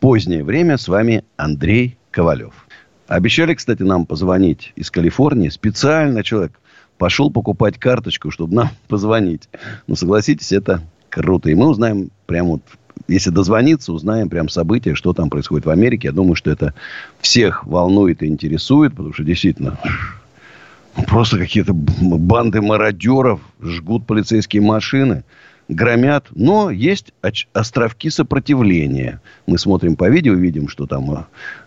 позднее время с вами Андрей Ковалев. Обещали, кстати, нам позвонить из Калифорнии. Специально человек пошел покупать карточку, чтобы нам позвонить. Но согласитесь, это круто. И мы узнаем прямо вот, если дозвониться, узнаем прям события, что там происходит в Америке. Я думаю, что это всех волнует и интересует, потому что действительно просто какие-то банды мародеров жгут полицейские машины громят, но есть островки сопротивления. Мы смотрим по видео, видим, что там э,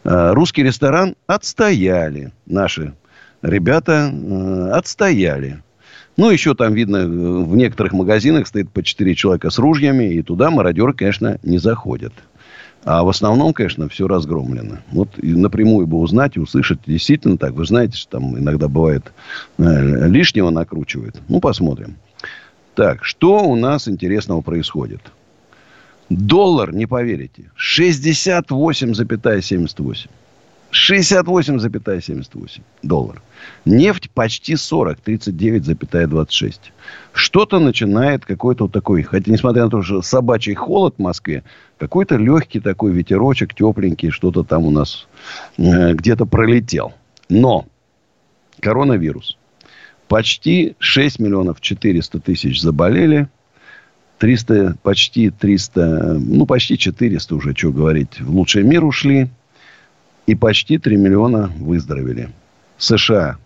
э, русский ресторан отстояли. Наши ребята э, отстояли. Ну, еще там видно, в некоторых магазинах стоит по 4 человека с ружьями, и туда мародеры, конечно, не заходят. А в основном, конечно, все разгромлено. Вот напрямую бы узнать и услышать, действительно так. Вы знаете, что там иногда бывает лишнего накручивают. Ну, посмотрим. Так, что у нас интересного происходит? Доллар, не поверите, 68,78. 68,78 доллар. Нефть почти 40, 39,26. Что-то начинает какой-то вот такой, хотя несмотря на то, что собачий холод в Москве, какой-то легкий такой ветерочек, тепленький, что-то там у нас э, где-то пролетел. Но коронавирус почти 6 миллионов 400 тысяч заболели. 300, почти 300, ну, почти 400 уже, что говорить, в лучший мир ушли. И почти 3 миллиона выздоровели. США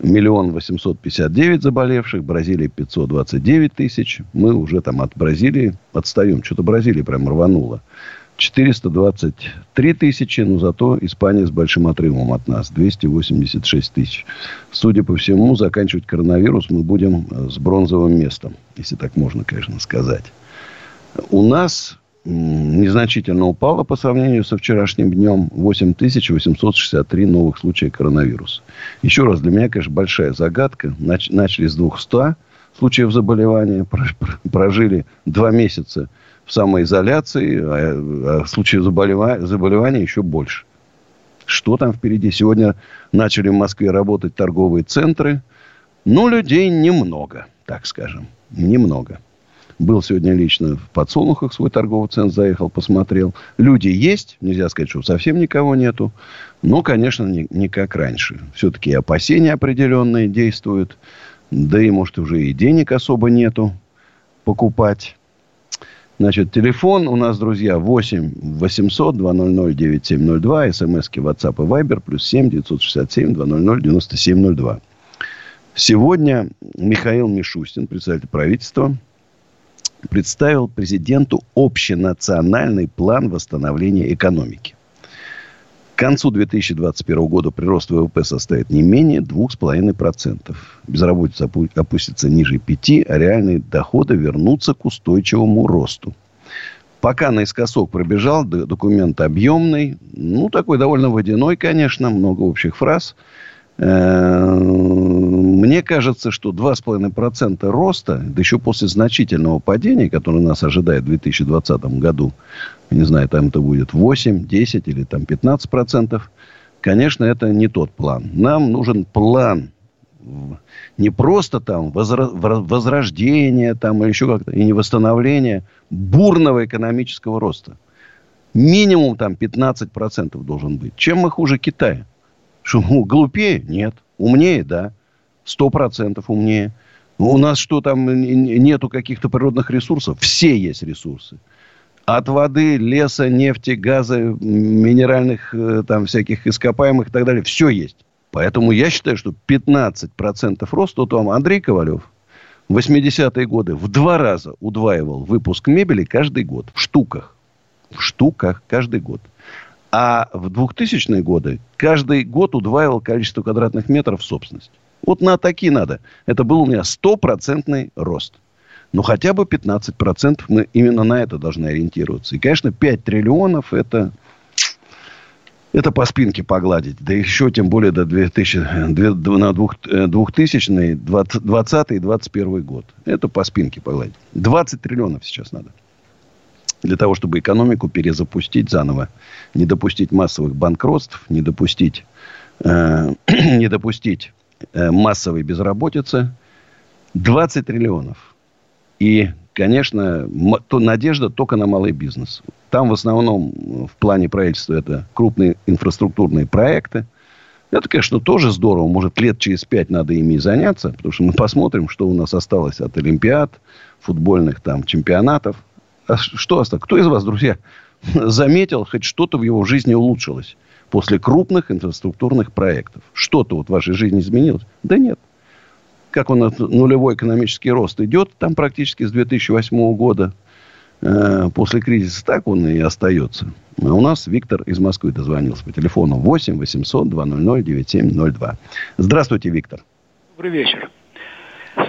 миллион восемьсот пятьдесят девять заболевших, Бразилия 529 тысяч. Мы уже там от Бразилии отстаем. Что-то Бразилия прям рванула. 423 тысячи, но зато Испания с большим отрывом от нас. 286 тысяч. Судя по всему, заканчивать коронавирус мы будем э, с бронзовым местом. Если так можно, конечно, сказать. У нас незначительно упало по сравнению со вчерашним днем 8863 новых случая коронавируса. Еще раз, для меня, конечно, большая загадка. Нач- начали с 200 случаев заболевания, прожили два месяца в самоизоляции, а, а в случае заболевания, еще больше. Что там впереди? Сегодня начали в Москве работать торговые центры. Но людей немного, так скажем. Немного. Был сегодня лично в Подсолнухах свой торговый центр, заехал, посмотрел. Люди есть, нельзя сказать, что совсем никого нету. Но, конечно, не, не как раньше. Все-таки опасения определенные действуют. Да и, может, уже и денег особо нету покупать. Значит, телефон у нас, друзья, 8 800 200 9702. СМСки WhatsApp и Viber. Плюс 7 967 200 9702. Сегодня Михаил Мишустин, председатель правительства, представил президенту общенациональный план восстановления экономики. К концу 2021 года прирост ВВП составит не менее 2,5%. Безработица опустится ниже 5%, а реальные доходы вернутся к устойчивому росту. Пока наискосок пробежал, документ объемный, ну, такой довольно водяной, конечно, много общих фраз. Э, мне кажется, что 2,5% роста, да еще после значительного падения, которое нас ожидает в 2020 году, не знаю, там это будет 8, 10 или там 15 процентов, конечно, это не тот план. Нам нужен план не просто там возрождение там или еще как-то, и не восстановление бурного экономического роста. Минимум там 15% должен быть. Чем мы хуже Китая? Что, ну, глупее? Нет. Умнее? Да. 100% умнее. У нас что там, нету каких-то природных ресурсов? Все есть ресурсы. От воды, леса, нефти, газа, минеральных э, там всяких ископаемых и так далее. Все есть. Поэтому я считаю, что 15% роста, вот вам Андрей Ковалев в 80-е годы в два раза удваивал выпуск мебели каждый год. В штуках. В штуках каждый год. А в 2000-е годы каждый год удваивал количество квадратных метров в собственность. Вот на такие надо. Это был у меня стопроцентный рост. Ну, хотя бы 15% мы именно на это должны ориентироваться. И, конечно, 5 триллионов это, это по спинке погладить. Да еще тем более до 2000, на 2000 20 и 21 год. Это по спинке погладить. 20 триллионов сейчас надо. Для того, чтобы экономику перезапустить заново. Не допустить массовых банкротств, не допустить, э, не допустить э, массовой безработицы. 20 триллионов. И, конечно, то, надежда только на малый бизнес. Там в основном в плане правительства это крупные инфраструктурные проекты. Это, конечно, тоже здорово. Может, лет через пять надо ими заняться. Потому что мы посмотрим, что у нас осталось от Олимпиад, футбольных там чемпионатов. А что осталось? Кто из вас, друзья, заметил, хоть что-то в его жизни улучшилось после крупных инфраструктурных проектов? Что-то вот в вашей жизни изменилось? Да нет как он нулевой экономический рост идет, там практически с 2008 года э, после кризиса, так он и остается. А у нас Виктор из Москвы дозвонился по телефону 8 800 200 9702. Здравствуйте, Виктор. Добрый вечер.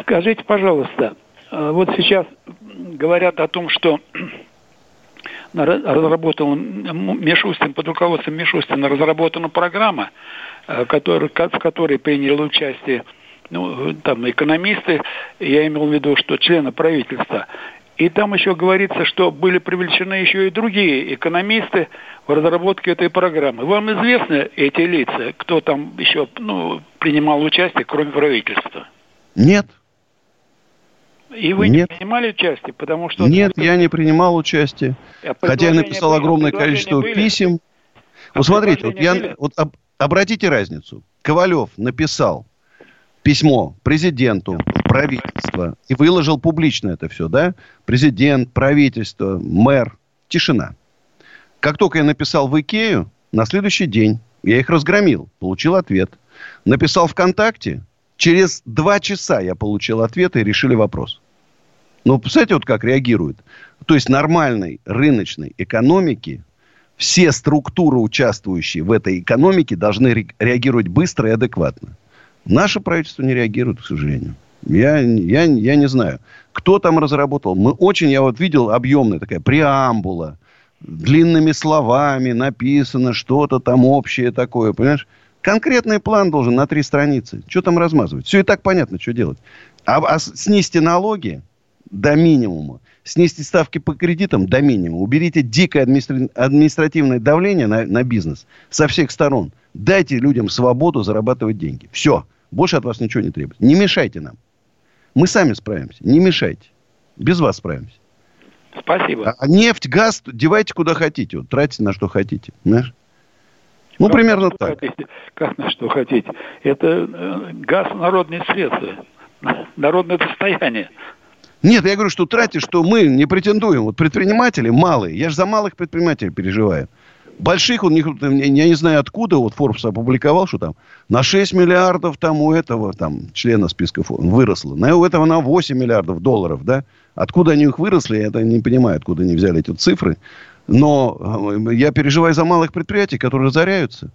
Скажите, пожалуйста, вот сейчас говорят о том, что разработал Мишустин, под руководством Мишустина разработана программа, э, который, в которой приняли участие ну, там экономисты, я имел в виду, что члены правительства. И там еще говорится, что были привлечены еще и другие экономисты в разработке этой программы. Вам известны эти лица, кто там еще ну, принимал участие, кроме правительства? Нет. И вы Нет. не принимали участие, потому что... Нет, я не принимал участие. А Хотя я написал были, огромное количество были. писем. А вот смотрите, вот я, вот об, обратите разницу. Ковалев написал письмо президенту, правительство, и выложил публично это все, да? Президент, правительство, мэр. Тишина. Как только я написал в Икею, на следующий день я их разгромил, получил ответ. Написал ВКонтакте, через два часа я получил ответ и решили вопрос. Ну, представляете, вот как реагируют. То есть нормальной рыночной экономики все структуры, участвующие в этой экономике, должны реагировать быстро и адекватно. Наше правительство не реагирует, к сожалению. Я, я, я не знаю. Кто там разработал? Мы очень, я вот видел объемная такая преамбула. Длинными словами написано что-то там общее такое, понимаешь? Конкретный план должен на три страницы. Что там размазывать? Все и так понятно, что делать. А, а снести налоги до минимума, снести ставки по кредитам до минимума, уберите дикое административное давление на, на бизнес со всех сторон. Дайте людям свободу зарабатывать деньги. Все. Больше от вас ничего не требуется. Не мешайте нам. Мы сами справимся. Не мешайте. Без вас справимся. Спасибо. А нефть, газ девайте куда хотите. Вот, тратьте на что хотите. Знаешь? Ну, как примерно так. Хотите, как на что хотите. Это э, газ народные средства. Народное достояние. Нет, я говорю, что тратишь, что мы не претендуем. Вот предприниматели малые. Я же за малых предпринимателей переживаю больших, он, я не знаю откуда, вот Forbes опубликовал, что там на 6 миллиардов там у этого там члена списка выросло. На у этого на 8 миллиардов долларов, да? Откуда они их выросли, я это не понимаю, откуда они взяли эти цифры. Но э, я переживаю за малых предприятий, которые разоряются.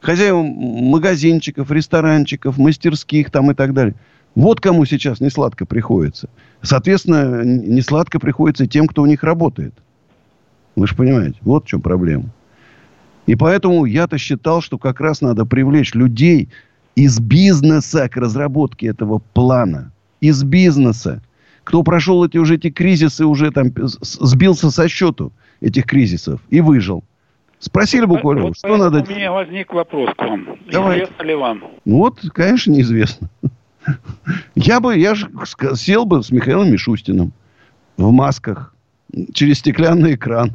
Хозяевам магазинчиков, ресторанчиков, мастерских там и так далее. Вот кому сейчас не сладко приходится. Соответственно, не сладко приходится тем, кто у них работает. Вы же понимаете, вот в чем проблема. И поэтому я-то считал, что как раз надо привлечь людей из бизнеса к разработке этого плана. Из бизнеса. Кто прошел эти уже эти кризисы, уже там сбился со счету этих кризисов и выжил. Спросили буквально, вот что надо... У меня возник вопрос к вам. Давай. Известно ли вам? Вот, конечно, неизвестно. Я бы, я же сел бы с Михаилом Мишустиным в масках через стеклянный экран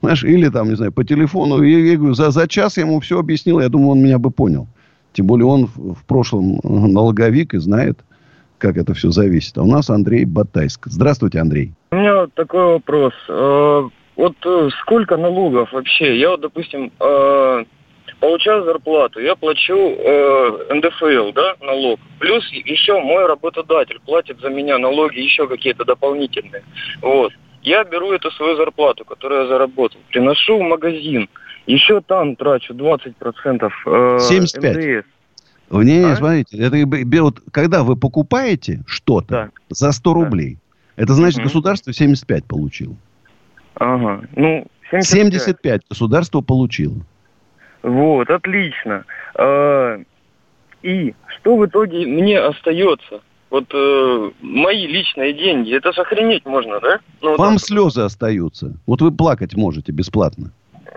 знаешь, или там, не знаю, по телефону. Я, я говорю, за, за час я ему все объяснил, я думаю, он меня бы понял. Тем более он в, в прошлом налоговик и знает, как это все зависит. А у нас Андрей Батайск. Здравствуйте, Андрей. У меня такой вопрос. Э, вот э, сколько налогов вообще? Я вот, допустим, э, получаю зарплату, я плачу НДФЛ, да, налог. Плюс еще мой работодатель платит за меня налоги еще какие-то дополнительные. Вот я беру эту свою зарплату, которую я заработал, приношу в магазин, еще там трачу 20% э, 75. НДС. Не, не, а? смотрите, это, вот, когда вы покупаете что-то да. за 100 рублей, Это значит, угу. государство 75 получило. Ага. Ну, 75. 75 государство получило. Вот, отлично. А, и что в итоге мне остается? Вот э, мои личные деньги, это сохранить можно, да? Ну, Вам да. слезы остаются. Вот вы плакать можете бесплатно.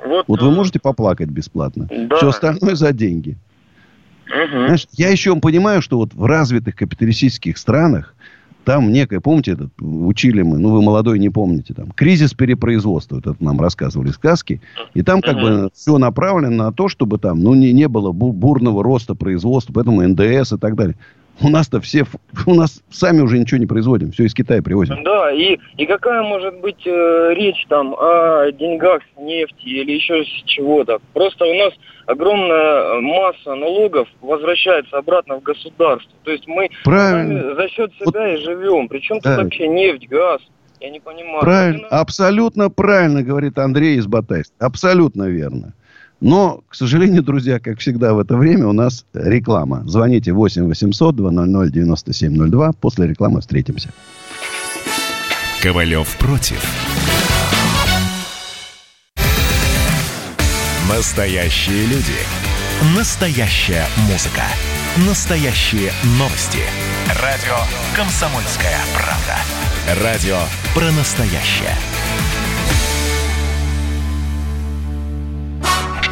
Вот, вот вы э, можете поплакать бесплатно. Да. Все остальное за деньги. Угу. Знаешь, я еще понимаю, что вот в развитых капиталистических странах там некое, помните, этот, учили мы, ну, вы молодой не помните, там, кризис перепроизводства, вот это нам рассказывали сказки, и там как uh-huh. бы все направлено на то, чтобы там, ну, не, не было бурного роста производства, поэтому НДС и так далее. У нас-то все, у нас сами уже ничего не производим, все из Китая привозим. Да, и, и какая может быть э, речь там о деньгах с нефти или еще с чего-то? Просто у нас огромная масса налогов возвращается обратно в государство. То есть мы Правильно. за счет себя вот, и живем. Причем да. тут вообще нефть, газ? Я не понимаю. Правильно, абсолютно правильно говорит Андрей из Батайска. Абсолютно верно. Но, к сожалению, друзья, как всегда в это время у нас реклама. Звоните 8 800 200 9702. После рекламы встретимся. Ковалев против. Настоящие люди. Настоящая музыка. Настоящие новости. Радио «Комсомольская правда». Радио про настоящее.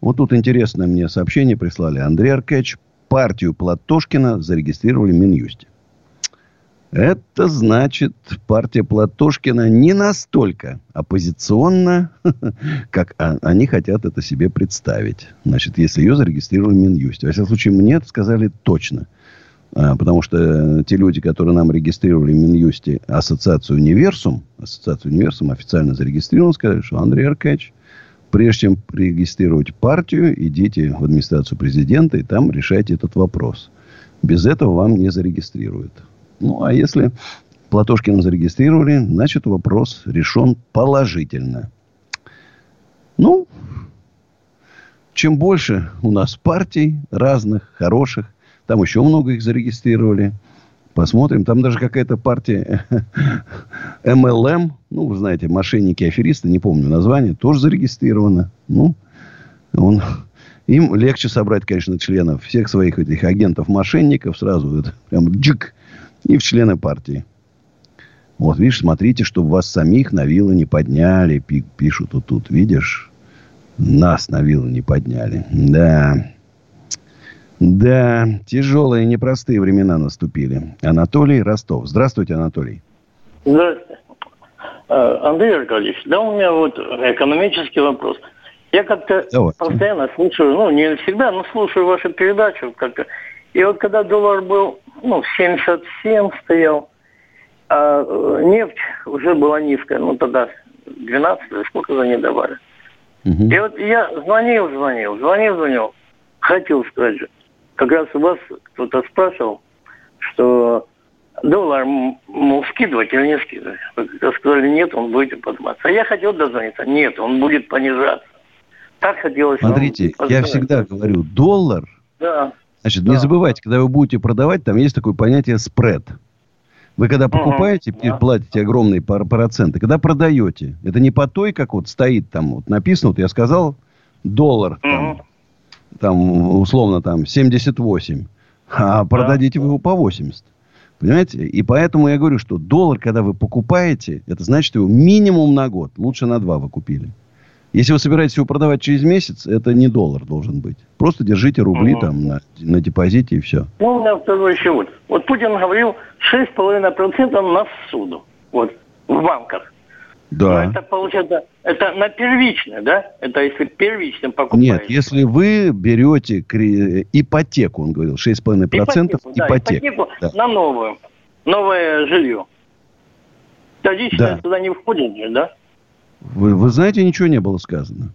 Вот тут интересное мне сообщение прислали. Андрей Аркадьевич, партию Платошкина зарегистрировали в Минюсте. Это значит, партия Платошкина не настолько оппозиционна, как они хотят это себе представить. Значит, если ее зарегистрировали в Минюсте. Во всяком случае, мне это сказали точно. А, потому что те люди, которые нам регистрировали в Минюсте ассоциацию Универсум, ассоциацию Универсум официально зарегистрировали, сказали, что Андрей Аркадьевич, прежде чем регистрировать партию, идите в администрацию президента и там решайте этот вопрос. Без этого вам не зарегистрируют. Ну, а если Платошкина зарегистрировали, значит, вопрос решен положительно. Ну, чем больше у нас партий разных, хороших, там еще много их зарегистрировали – Посмотрим. Там даже какая-то партия МЛМ, ну, вы знаете, мошенники-аферисты, не помню название, тоже зарегистрировано. Ну, он, им легче собрать, конечно, членов всех своих этих агентов-мошенников сразу, это прям джик, и в члены партии. Вот, видишь, смотрите, чтобы вас самих на вилы не подняли, пишут вот тут, видишь? Нас на вилы не подняли. Да. Да, тяжелые, непростые времена наступили. Анатолий Ростов. Здравствуйте, Анатолий. Здравствуйте. А, Андрей Аркадьевич, да у меня вот экономический вопрос. Я как-то Давайте. постоянно слушаю, ну, не всегда, но слушаю вашу передачу как-то. И вот когда доллар был, ну, 77 стоял, а э, нефть уже была низкая, ну, тогда 12 или сколько за ней давали. Угу. И вот я звонил, звонил, звонил, звонил. Хотел сказать, как раз у вас кто-то спрашивал, что доллар, мол, скидывать или не скидывать. Вы сказали, нет, он будет подниматься. А я хотел дозвониться. Нет, он будет понижаться. Так хотелось Смотрите, я всегда говорю, доллар, да. значит, да. не забывайте, когда вы будете продавать, там есть такое понятие спред. Вы когда покупаете, угу, платите огромные проценты. Когда продаете, это не по той, как вот стоит там, вот написано, вот я сказал, доллар, угу. там, там, условно, там, 78, а продадите вы его по 80. Понимаете? И поэтому я говорю, что доллар, когда вы покупаете, это значит, его минимум на год, лучше на два вы купили. Если вы собираетесь его продавать через месяц, это не доллар должен быть. Просто держите рубли угу. там на, на депозите и все. Ну, у меня второй еще вот. Вот Путин говорил 6,5% на суду. Вот, в банках. Да. Но это получается, это на первичное, да? Это если первичным покупаете. Нет, если вы берете кри... ипотеку, он говорил, 6,5% ипотеку, ипотеку, да, ипотеку да. на новую, новое жилье. Вторичное да. туда не входит, да? Вы, вы знаете, ничего не было сказано.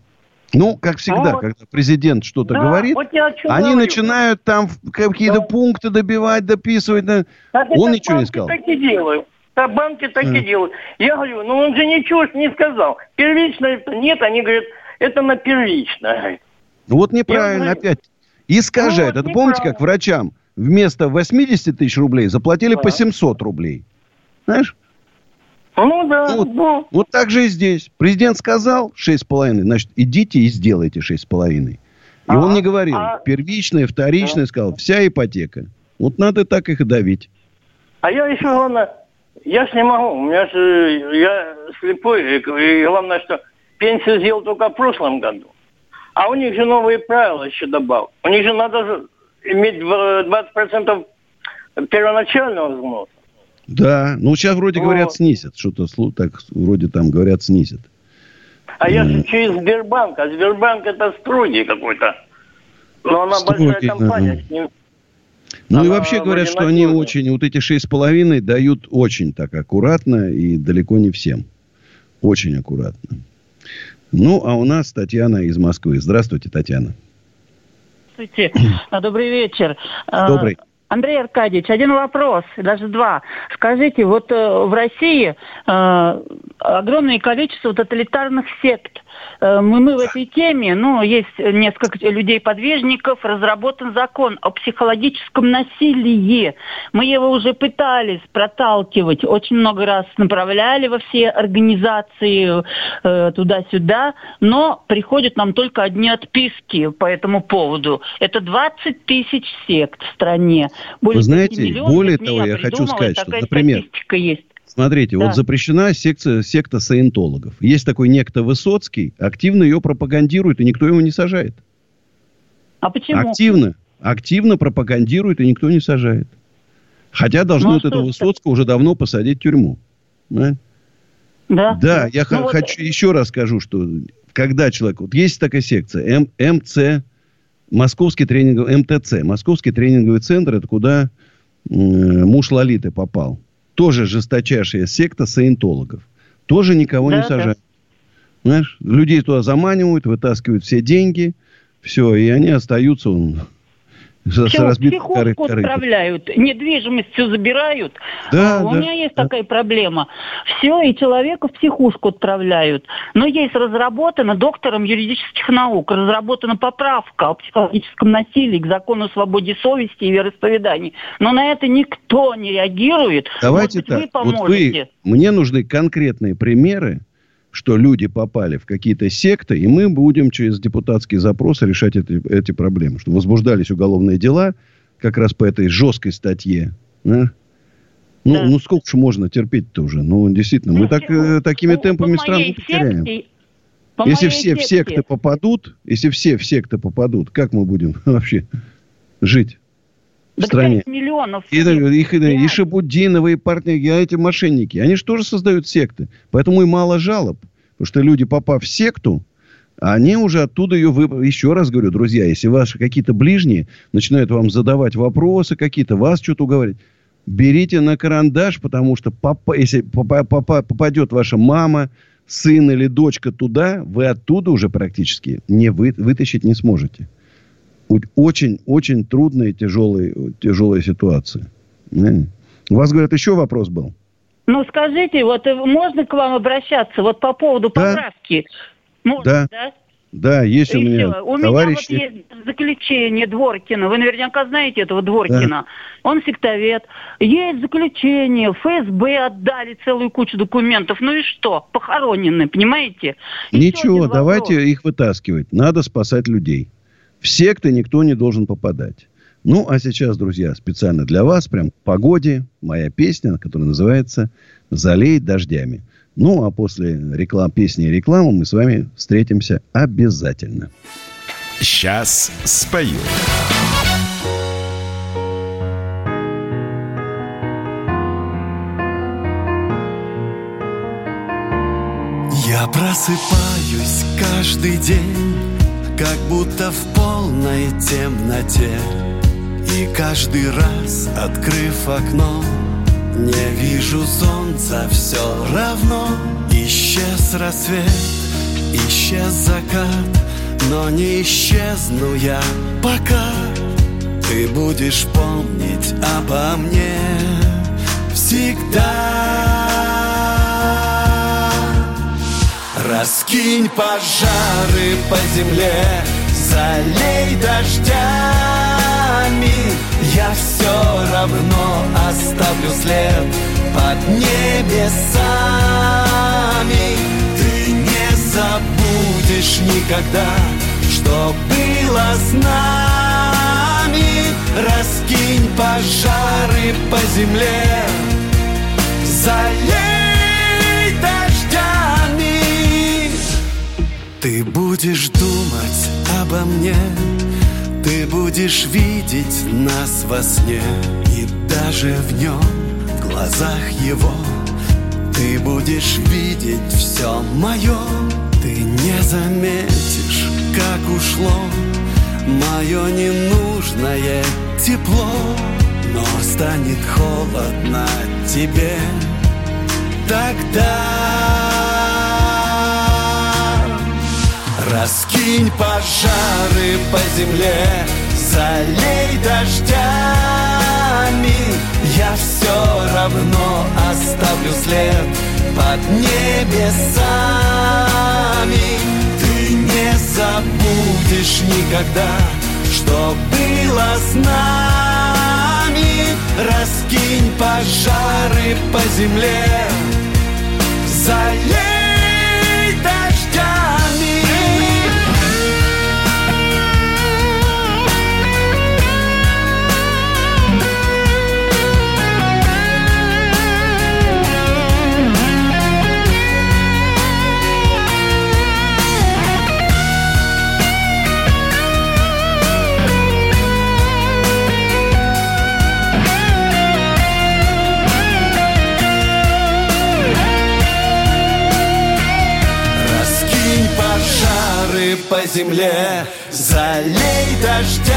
Ну, как всегда, вот. когда президент что-то да, говорит, вот они говорю. начинают там какие-то да. пункты добивать, дописывать. Так он ничего не сказал. Так и делают. А банки так и делают. Я говорю, ну он же ничего не сказал. Первично это нет, они говорят, это на первично. Ну вот неправильно говорю, опять. Искажает. Ну, вот это помните, как врачам вместо 80 тысяч рублей заплатили да. по 700 рублей. Знаешь? Ну да. Вот, ну. вот так же и здесь. Президент сказал 6,5, значит, идите и сделайте 6,5. И а, он не говорил а... первичное, вторичное, сказал, вся ипотека. Вот надо так их и давить. А я еще, главное, я ж не могу. У меня же, я слепой, и главное, что пенсию сделал только в прошлом году. А у них же новые правила еще добавил. У них же надо иметь 20% первоначального взноса. Да, ну сейчас вроде вот. говорят снизят, что-то так вроде там говорят снизят. А я же через Сбербанк, а Сбербанк это строгий какой-то. Но она строгий, большая компания, да. с ним ну Она и вообще говорят, что они очень, вот эти шесть с половиной дают очень так аккуратно и далеко не всем. Очень аккуратно. Ну, а у нас Татьяна из Москвы. Здравствуйте, Татьяна. Здравствуйте. Добрый вечер. Добрый. Андрей Аркадьевич, один вопрос, даже два. Скажите, вот э, в России э, огромное количество тоталитарных сект. Э, мы, мы в этой теме, ну, есть несколько людей-подвижников, разработан закон о психологическом насилии. Мы его уже пытались проталкивать, очень много раз направляли во все организации э, туда-сюда, но приходят нам только одни отписки по этому поводу. Это 20 тысяч сект в стране. Более Вы знаете, более того, я хочу сказать, что, например, есть. Смотрите, да. вот запрещена секция, секта саентологов. Есть такой некто Высоцкий, активно ее пропагандирует, и никто его не сажает. А почему? Активно. Активно пропагандирует, и никто не сажает. Хотя должны ну, а вот этого Высоцкого уже давно посадить в тюрьму. Да? Да. Да, я ну, хочу вот... еще раз скажу, что когда человек... Вот есть такая секция, М, МЦ, Московский тренинговый, МТЦ, Московский тренинговый центр, это куда э, муж Лолиты попал. Тоже жесточайшая секта саентологов. Тоже никого да, не сажают. Да. Знаешь, людей туда заманивают, вытаскивают все деньги, все, и они остаются он, с, Все, с психушку отправляют, недвижимость все забирают. Да, а, у да, меня есть да. такая проблема. Все, и человека в психушку отправляют. Но есть разработана доктором юридических наук, разработана поправка о психологическом насилии к закону о свободе совести и вероисповеданий. Но на это никто не реагирует. Давайте Может быть, так. Вы поможете. Вот вы, мне нужны конкретные примеры, что люди попали в какие-то секты, и мы будем через депутатские запросы решать эти, эти проблемы. Что возбуждались уголовные дела как раз по этой жесткой статье. Да? Ну, да. ну сколько же можно терпеть-то уже? Ну, действительно, мы так, э, такими по, темпами страну потеряем. По если все секте. в секты попадут, если все в секты попадут, как мы будем вообще жить? В стране. миллионов. И, их, и Шабудиновы, и партнеры, а эти мошенники, они же тоже создают секты. Поэтому и мало жалоб. Потому что люди, попав в секту, они уже оттуда ее... Вы... Еще раз говорю, друзья, если ваши какие-то ближние начинают вам задавать вопросы какие-то, вас что-то уговорить, берите на карандаш, потому что попа... если попа... Попа... попадет ваша мама, сын или дочка туда, вы оттуда уже практически не вы... вытащить не сможете очень-очень трудная и тяжелая, тяжелая ситуация. У вас, говорят, еще вопрос был? Ну, скажите, вот э, можно к вам обращаться вот по поводу да? поправки? Можно, да. да? Да, есть и у меня все. У товарищи... меня вот есть заключение Дворкина. Вы наверняка знаете этого Дворкина. Да. Он сектовед. Есть заключение. ФСБ отдали целую кучу документов. Ну и что? Похоронены, понимаете? Ничего, давайте их вытаскивать. Надо спасать людей. В секты никто не должен попадать. Ну, а сейчас, друзья, специально для вас, прям к погоде, моя песня, которая называется «Залей дождями». Ну, а после реклам, песни и рекламы мы с вами встретимся обязательно. Сейчас спою. Я просыпаюсь каждый день как будто в полной темноте. И каждый раз, открыв окно Не вижу солнца, все равно. Исчез рассвет, исчез закат Но не исчезну я. Пока Ты будешь помнить обо мне Всегда Раскинь пожары по земле Залей дождями. Я все равно оставлю след Под небесами. Ты не забудешь никогда Что было с нами. Раскинь пожары по земле Залей Ты будешь думать обо мне Ты будешь видеть нас во сне. И даже в нем, в глазах его Ты будешь видеть все мое Ты не заметишь, как ушло Мое ненужное тепло Но станет холодно тебе. Тогда Раскинь пожары по земле, залей дождями. Я все равно оставлю след под небесами. Ты не забудешь никогда, что было с нами. Раскинь пожары по земле, залей по земле. Залей дождями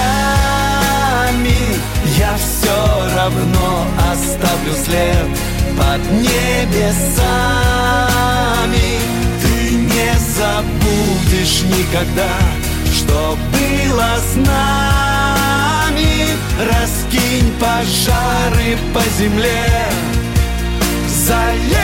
Я все равно оставлю след Под небесами. Ты не забудешь никогда Что было с нами. Раскинь пожары по земле. Залей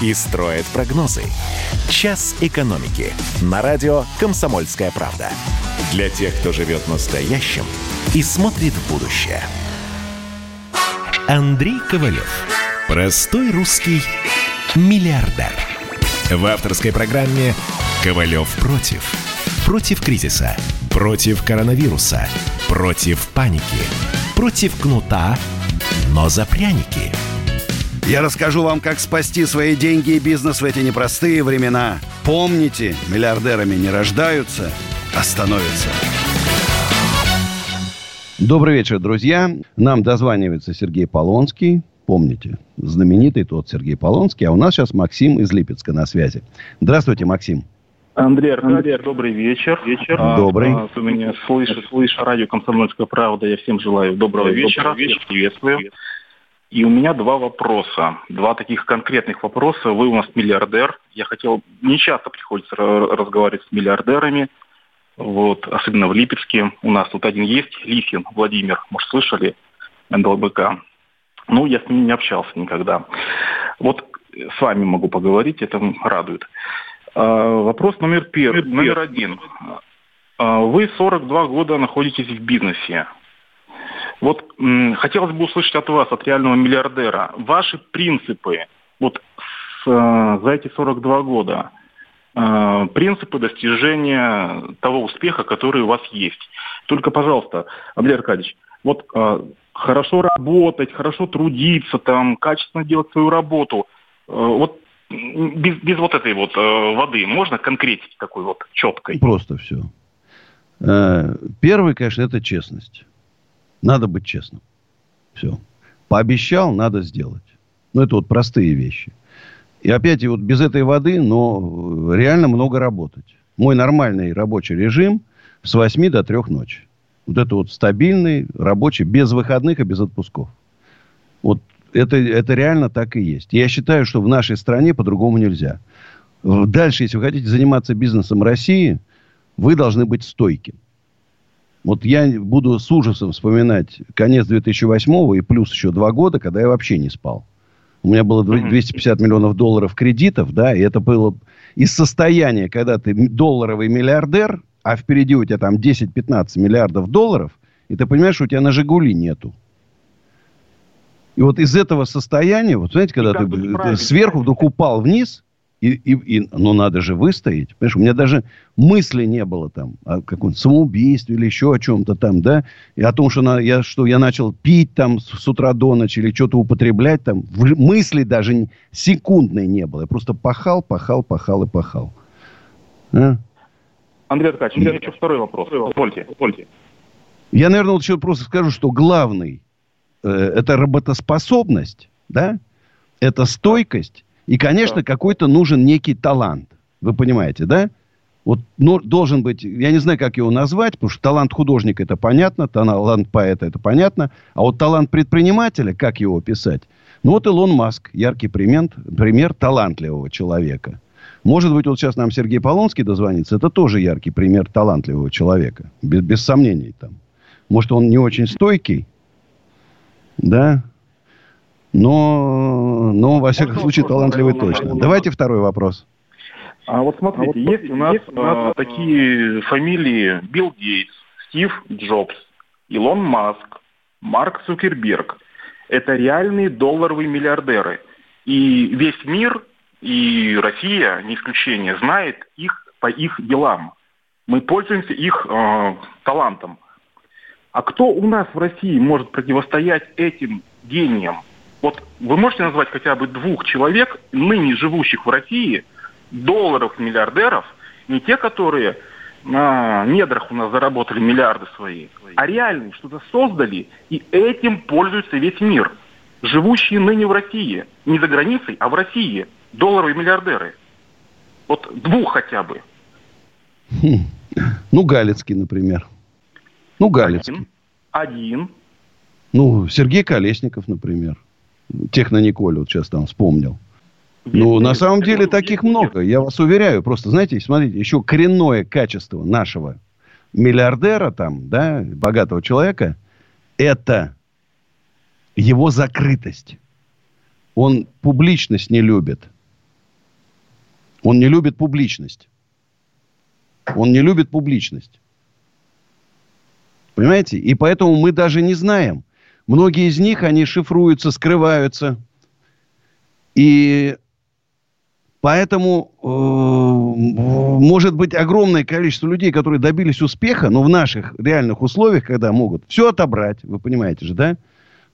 и строит прогнозы. «Час экономики» на радио «Комсомольская правда». Для тех, кто живет настоящим и смотрит в будущее. Андрей Ковалев. Простой русский миллиардер. В авторской программе «Ковалев против». Против кризиса, против коронавируса, против паники, против кнута, но за пряники – я расскажу вам, как спасти свои деньги и бизнес в эти непростые времена. Помните, миллиардерами не рождаются, а становятся. Добрый вечер, друзья. Нам дозванивается Сергей Полонский. Помните, знаменитый тот Сергей Полонский. А у нас сейчас Максим из Липецка на связи. Здравствуйте, Максим. Андрей Аркадьевич, добрый вечер. вечер. Добрый. А, вы меня слышите, слышите радио «Комсомольская правда». Я всем желаю доброго вечера. Добрый вечер. Приветствую. И у меня два вопроса, два таких конкретных вопроса. Вы у нас миллиардер. Я хотел, не часто приходится разговаривать с миллиардерами, вот, особенно в Липецке. У нас тут один есть, Лисин Владимир, может, слышали, НДЛБК. Ну, я с ним не общался никогда. Вот с вами могу поговорить, это радует. А, вопрос номер первый, номер один. А, вы 42 года находитесь в бизнесе. Вот хотелось бы услышать от вас, от реального миллиардера, ваши принципы вот с, э, за эти 42 года, э, принципы достижения того успеха, который у вас есть. Только, пожалуйста, Андрей Аркадьевич, вот э, хорошо работать, хорошо трудиться, там, качественно делать свою работу. Вот без, без вот этой вот воды можно конкретить такой вот четкой? Просто все. Первый, конечно, это честность. Надо быть честным. Все. Пообещал, надо сделать. Ну, это вот простые вещи. И опять, и вот без этой воды, но реально много работать. Мой нормальный рабочий режим с 8 до 3 ночи. Вот это вот стабильный, рабочий, без выходных и без отпусков. Вот это, это реально так и есть. Я считаю, что в нашей стране по-другому нельзя. Дальше, если вы хотите заниматься бизнесом России, вы должны быть стойким. Вот я буду с ужасом вспоминать конец 2008 и плюс еще два года, когда я вообще не спал. У меня было 250 миллионов долларов кредитов, да, и это было из состояния, когда ты долларовый миллиардер, а впереди у тебя там 10-15 миллиардов долларов, и ты понимаешь, что у тебя на «Жигули» нету. И вот из этого состояния, вот знаете, когда ты, ты сверху вдруг упал вниз, и, и, и, ну, надо же выстоять. Понимаешь, у меня даже мысли не было там о каком-то самоубийстве или еще о чем-то там, да. И о том, что, на, я, что я начал пить там с, с утра до ночи или что-то употреблять там. В, мысли даже секундной не было. Я просто пахал, пахал, пахал и пахал. А? Андрей Аркадьевич, у меня еще второй вопрос. Позвольте, позвольте. Я, наверное, вот еще просто скажу, что главный э, это работоспособность, да, это стойкость и, конечно, да. какой-то нужен некий талант. Вы понимаете, да? Вот ну, должен быть, я не знаю, как его назвать, потому что талант художника это понятно, талант поэта это понятно, а вот талант предпринимателя, как его описать? Ну вот Илон Маск, яркий пример, пример талантливого человека. Может быть, вот сейчас нам Сергей Полонский дозвонится, это тоже яркий пример талантливого человека, без, без сомнений там. Может, он не очень стойкий, да, но, но во всяком случае, талантливый точно. Давайте второй вопрос. А вот смотрите, а вот есть у нас, есть у нас а, такие фамилии Билл Гейтс, Стив Джобс, Илон Маск, Марк Цукерберг. Это реальные долларовые миллиардеры. И весь мир, и Россия, не исключение, знает их по их делам. Мы пользуемся их э, талантом. А кто у нас в России может противостоять этим гениям? Вот вы можете назвать хотя бы двух человек, ныне живущих в России, долларов миллиардеров, не те, которые на недрах у нас заработали миллиарды свои, а реальные что-то создали, и этим пользуется весь мир. Живущие ныне в России, не за границей, а в России, долларовые миллиардеры. Вот двух хотя бы. Хм. Ну, Галицкий, например. Ну, Галицкий. Один. Один. Ну, Сергей Колесников, например. Технониколь, вот сейчас там вспомнил. Ну, на самом деле таких много, я вас уверяю. Просто, знаете, смотрите, еще коренное качество нашего миллиардера, там, да, богатого человека, это его закрытость. Он публичность не любит. Он не любит публичность. Он не любит публичность. Понимаете? И поэтому мы даже не знаем, Многие из них, они шифруются, скрываются. И поэтому э, может быть огромное количество людей, которые добились успеха, но в наших реальных условиях, когда могут все отобрать, вы понимаете же, да?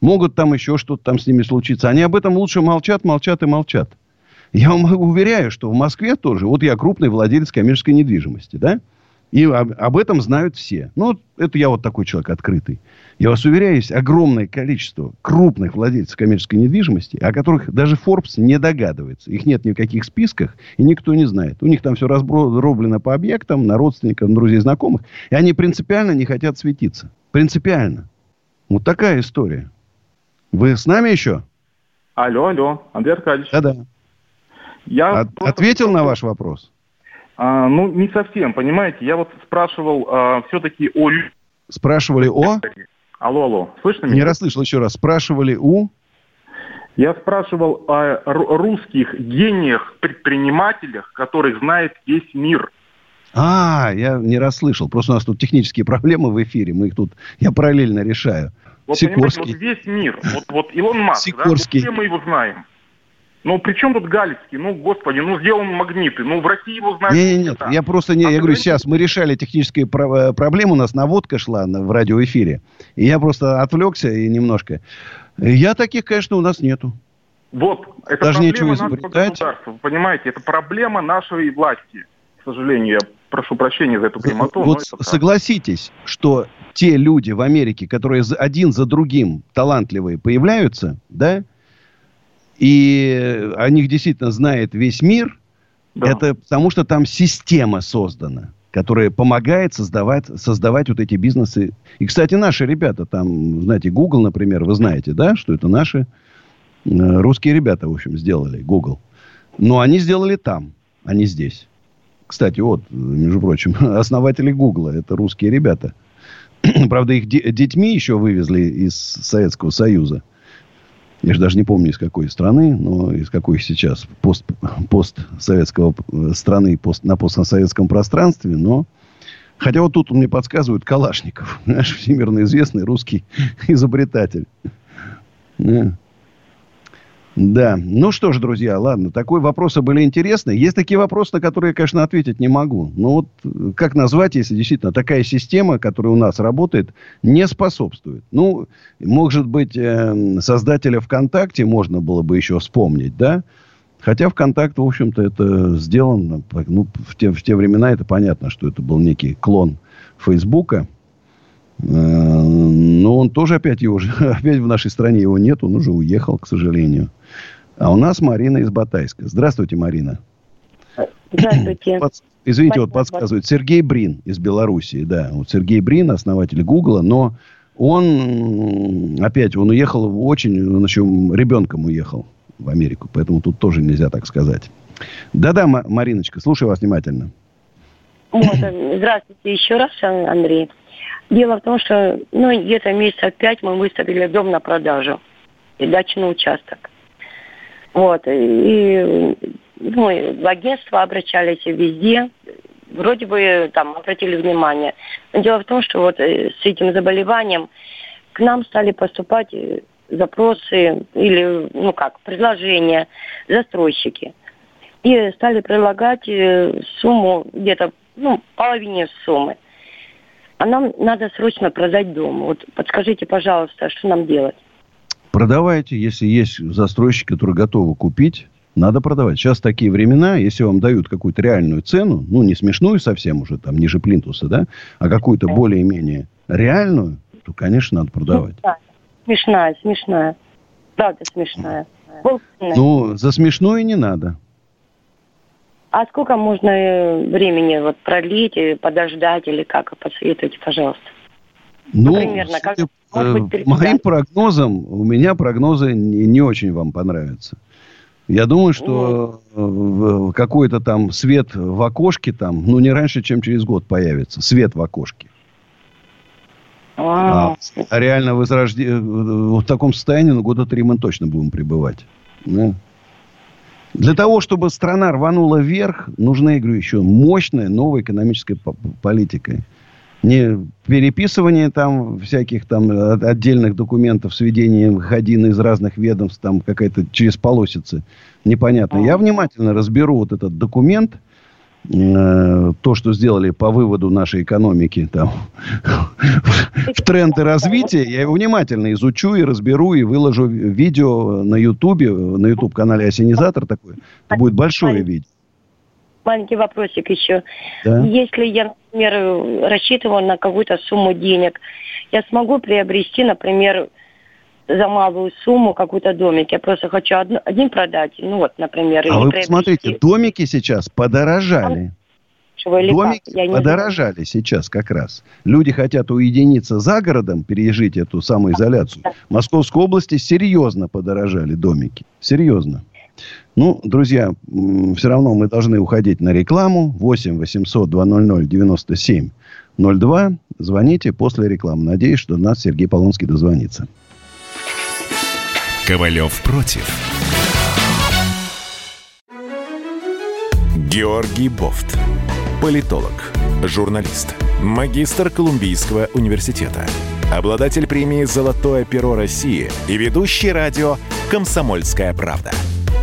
Могут там еще что-то там с ними случиться. Они об этом лучше молчат, молчат и молчат. Я вам уверяю, что в Москве тоже, вот я крупный владелец коммерческой недвижимости, да? И об, об этом знают все. Ну, это я вот такой человек открытый. Я вас уверяю, есть огромное количество крупных владельцев коммерческой недвижимости, о которых даже Forbes не догадывается. Их нет ни в каких списках, и никто не знает. У них там все разброблено по объектам, на родственников, на друзей, знакомых. И они принципиально не хотят светиться. Принципиально. Вот такая история. Вы с нами еще? Алло, алло, Андрей Аркадьевич. Да-да. Я От, просто... Ответил на ваш вопрос? А, ну, не совсем, понимаете. Я вот спрашивал а, все-таки о... Спрашивали о? Алло, алло, слышно меня? Не расслышал еще раз. Спрашивали у? Я спрашивал о русских гениях, предпринимателях, которых знает весь мир. А, я не расслышал. Просто у нас тут технические проблемы в эфире. Мы их тут, я параллельно решаю. Вот, Сикорский. вот весь мир. Вот, вот Илон Маск, Сикорский. да? Вот все мы его знаем. Ну, при чем тут Галицкий? Ну, господи, ну, сделан магниты. Ну, в России его знают. Не, не, нет, я просто не, а я говорю, сейчас мы решали технические про- э, проблемы, у нас наводка шла на, в радиоэфире. И я просто отвлекся и немножко. Я таких, конечно, у нас нету. Вот, это Даже проблема нашего государства, понимаете? Это проблема нашей власти, к сожалению. Я прошу прощения за эту прямоту. Вот согласитесь, что те люди в Америке, которые один за другим талантливые появляются, да, и о них действительно знает весь мир, да. это потому что там система создана, которая помогает создавать, создавать вот эти бизнесы. И, кстати, наши ребята, там, знаете, Google, например, вы знаете, да, что это наши э, русские ребята, в общем, сделали Google. Но они сделали там, а не здесь. Кстати, вот, между прочим, основатели Гугла, это русские ребята. Правда, их детьми еще вывезли из Советского Союза. Я же даже не помню, из какой страны, но из какой сейчас пост, постсоветского э, страны пост, на постсоветском пространстве, но... Хотя вот тут мне подсказывают Калашников, наш всемирно известный русский изобретатель. Да. Ну что ж, друзья, ладно. Такие вопросы были интересны. Есть такие вопросы, на которые я, конечно, ответить не могу. Но вот э, как назвать, если действительно такая система, которая у нас работает, не способствует? Ну, может быть, э, создателя ВКонтакте можно было бы еще вспомнить, да? Хотя ВКонтакт, в общем-то, это сделано... Ну, в те, в те времена это понятно, что это был некий клон Фейсбука. Э, но он тоже опять его опять в нашей стране его нет, он уже уехал, к сожалению. А у нас Марина из Батайска. Здравствуйте, Марина. Здравствуйте. Под... Извините, вот подсказывает Сергей Брин из Белоруссии, да. Вот Сергей Брин, основатель Гугла, но он, опять, он уехал очень, он еще ребенком уехал в Америку, поэтому тут тоже нельзя так сказать. Да-да, Мариночка, слушаю вас внимательно. Вот, здравствуйте еще раз, Андрей. Дело в том, что ну, где-то месяца пять мы выставили дом на продажу и дачный участок. Вот. И ну, в агентство обращались везде. Вроде бы там обратили внимание. Но дело в том, что вот э, с этим заболеванием к нам стали поступать э, запросы или, ну как, предложения застройщики. И стали предлагать э, сумму где-то, ну, половине суммы. А нам надо срочно продать дом. Вот подскажите, пожалуйста, что нам делать? Продавайте, если есть застройщики, которые готовы купить, надо продавать. Сейчас такие времена, если вам дают какую-то реальную цену, ну, не смешную совсем уже, там, ниже плинтуса, да, а какую-то более-менее реальную, то, конечно, надо продавать. Да. Смешная, смешная. Правда, смешная. Ну, за смешную не надо. А сколько можно э, времени вот продлить, подождать или как? Посоветуйте, пожалуйста. Ну, примерно, как, быть, моим прогнозам, у меня прогнозы не, не очень вам понравятся. Я думаю, что mm. какой-то там свет в окошке там, ну, не раньше, чем через год появится. Свет в окошке. А, а реально возрожде... Э, в таком состоянии, ну, года три мы точно будем пребывать. Да? Для того, чтобы страна рванула вверх, нужна, я говорю, еще мощная новая экономическая политика не переписывание там всяких там отдельных документов, сведение выходины из разных ведомств, там какая-то через полосицы, непонятно. Я внимательно разберу вот этот документ, э, то, что сделали по выводу нашей экономики там, в тренды развития, я его внимательно изучу и разберу, и выложу видео на Ютубе, на Ютуб-канале Осенизатор такой. Это будет большое видео маленький вопросик еще. Да. Если я, например, рассчитываю на какую-то сумму денег, я смогу приобрести, например, за малую сумму какой-то домик. Я просто хочу один, один продать, ну вот, например. А вы посмотрите, домики сейчас подорожали. Домики подорожали знаю. сейчас как раз. Люди хотят уединиться за городом, пережить эту самоизоляцию. В Московской области серьезно подорожали домики. Серьезно. Ну, друзья, все равно мы должны уходить на рекламу. 8 800 200 97 02. Звоните после рекламы. Надеюсь, что нас Сергей Полонский дозвонится. Ковалев против. Георгий Бофт. Политолог, журналист, магистр Колумбийского университета, обладатель премии «Золотое перо России» и ведущий радио «Комсомольская правда»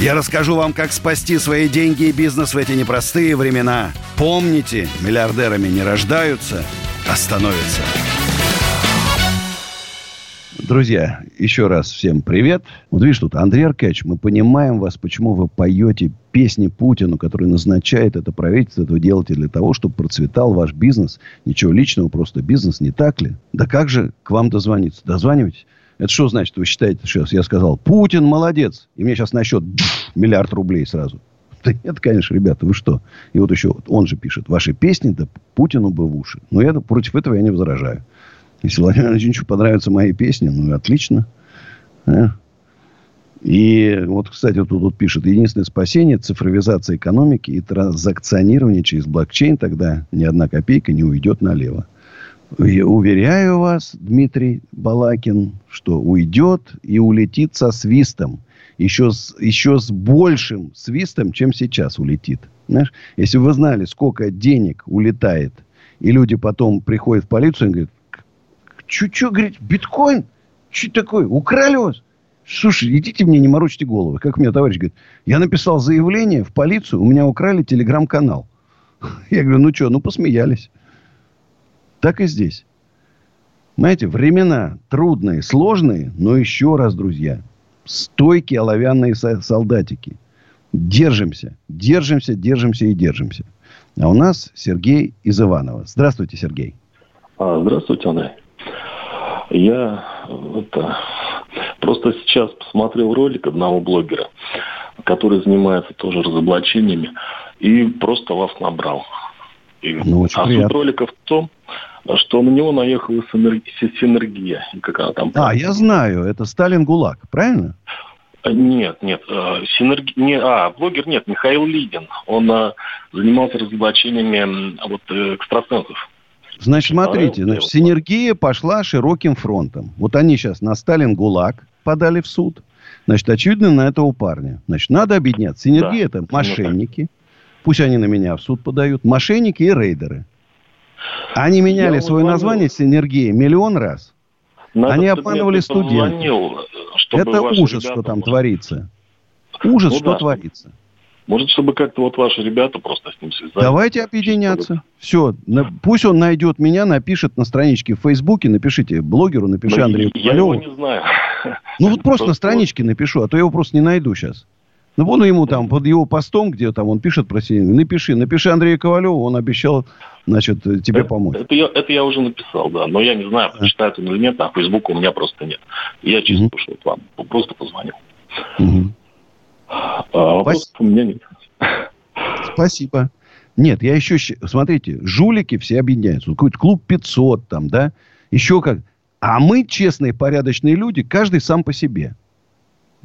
Я расскажу вам, как спасти свои деньги и бизнес в эти непростые времена. Помните, миллиардерами не рождаются, а становятся. Друзья, еще раз всем привет. Вот видишь, тут Андрей Аркадьевич, мы понимаем вас, почему вы поете песни Путину, который назначает это правительство, это вы делаете для того, чтобы процветал ваш бизнес. Ничего личного, просто бизнес, не так ли? Да как же к вам дозвониться? Дозванивайтесь. Это что значит? Вы считаете, что я сказал, Путин молодец, и мне сейчас на счет миллиард рублей сразу. Да нет, конечно, ребята, вы что? И вот еще он же пишет, ваши песни, да Путину бы в уши. Но я против этого я не возражаю. Если Владимиру Владимировичу понравятся мои песни, ну, отлично. А? И вот, кстати, тут, тут пишет, единственное спасение – цифровизация экономики и транзакционирование через блокчейн, тогда ни одна копейка не уйдет налево. Уверяю вас, Дмитрий Балакин, что уйдет и улетит со свистом. Еще с, еще с большим свистом, чем сейчас улетит. Знаешь, если бы вы знали, сколько денег улетает, и люди потом приходят в полицию и говорят, Чуть-чуть, говорит, биткоин? Что такое? Украли вас? Слушай, идите мне, не морочьте головы. Как мне товарищ говорит, я написал заявление в полицию, у меня украли телеграм-канал. Я говорю, ну что, ну посмеялись. Так и здесь. Знаете, времена трудные, сложные, но еще раз, друзья, стойкие оловянные солдатики. Держимся, держимся, держимся и держимся. А у нас Сергей из Иванова. Здравствуйте, Сергей. А, здравствуйте, Андрей. Я это, просто сейчас посмотрел ролик одного блогера, который занимается тоже разоблачениями, и просто вас набрал. И, ну, очень а приятно. суть ролика в том, что на него наехала синергия. Как она там... А, я знаю, это Сталин ГУЛАГ, правильно? А, нет, нет, э, синерги... не, а, блогер нет, Михаил Лидин. Он а, занимался разоблачениями вот, э, экстрасенсов. Значит, смотрите, значит, синергия пошла широким фронтом. Вот они сейчас на Сталин ГУЛАГ подали в суд. Значит, очевидно, на этого парня. Значит, надо объединяться. Синергия да, это мошенники. Пусть они на меня в суд подают. Мошенники и рейдеры. Они меняли Я свое название синергия миллион раз. Надо они обманывали студентов. Это ужас, что там творится. Ужас, ну, что да. творится. Может, чтобы как-то вот ваши ребята просто с ним связались. Давайте объединяться. Все. На, пусть он найдет меня, напишет на страничке в Фейсбуке, напишите блогеру, напиши Но Андрею Я его не знаю. Ну, вот просто на страничке напишу, а то я его просто не найду сейчас. Ну, вон ему там, под его постом, где там он пишет про себя, напиши, напиши Андрею Ковалеву, он обещал, значит, тебе это, помочь. Это я, это я уже написал, да, но я не знаю, прочитает он или нет, а Фейсбука у меня просто нет. Я чисто угу. пошел вам, просто позвонил. Угу. А вопросов у меня нет. Спасибо. Нет, я еще... Смотрите, жулики все объединяются. Какой-то клуб 500 там, да? Еще как... А мы, честные, порядочные люди, каждый сам по себе.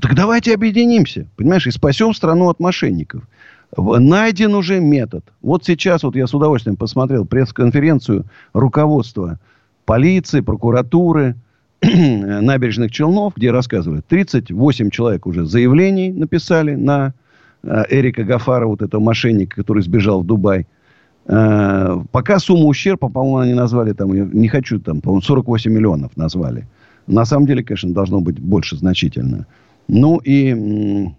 Так давайте объединимся, понимаешь, и спасем страну от мошенников. Найден уже метод. Вот сейчас вот я с удовольствием посмотрел пресс-конференцию руководства полиции, прокуратуры, набережных Челнов, где рассказывают, 38 человек уже заявлений написали на э, Эрика Гафара, вот этого мошенника, который сбежал в Дубай. Э, пока сумму ущерба, по-моему, они назвали, там, я не хочу, там, по-моему, 48 миллионов назвали. На самом деле, конечно, должно быть больше значительно. Ну и,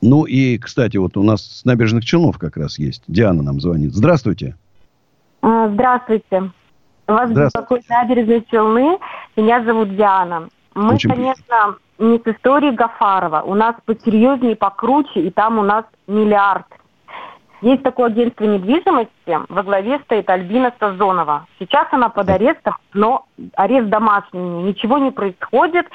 ну и, кстати, вот у нас с набережных Челнов как раз есть. Диана нам звонит. Здравствуйте. А, здравствуйте. Вас беспокоит набережные Челны. Меня зовут Диана. Мы, Очень конечно, не с историей Гафарова. У нас посерьезнее, покруче, и там у нас миллиард. Есть такое агентство недвижимости, во главе стоит Альбина Сазонова. Сейчас она под арестом, но арест домашний, ничего не происходит,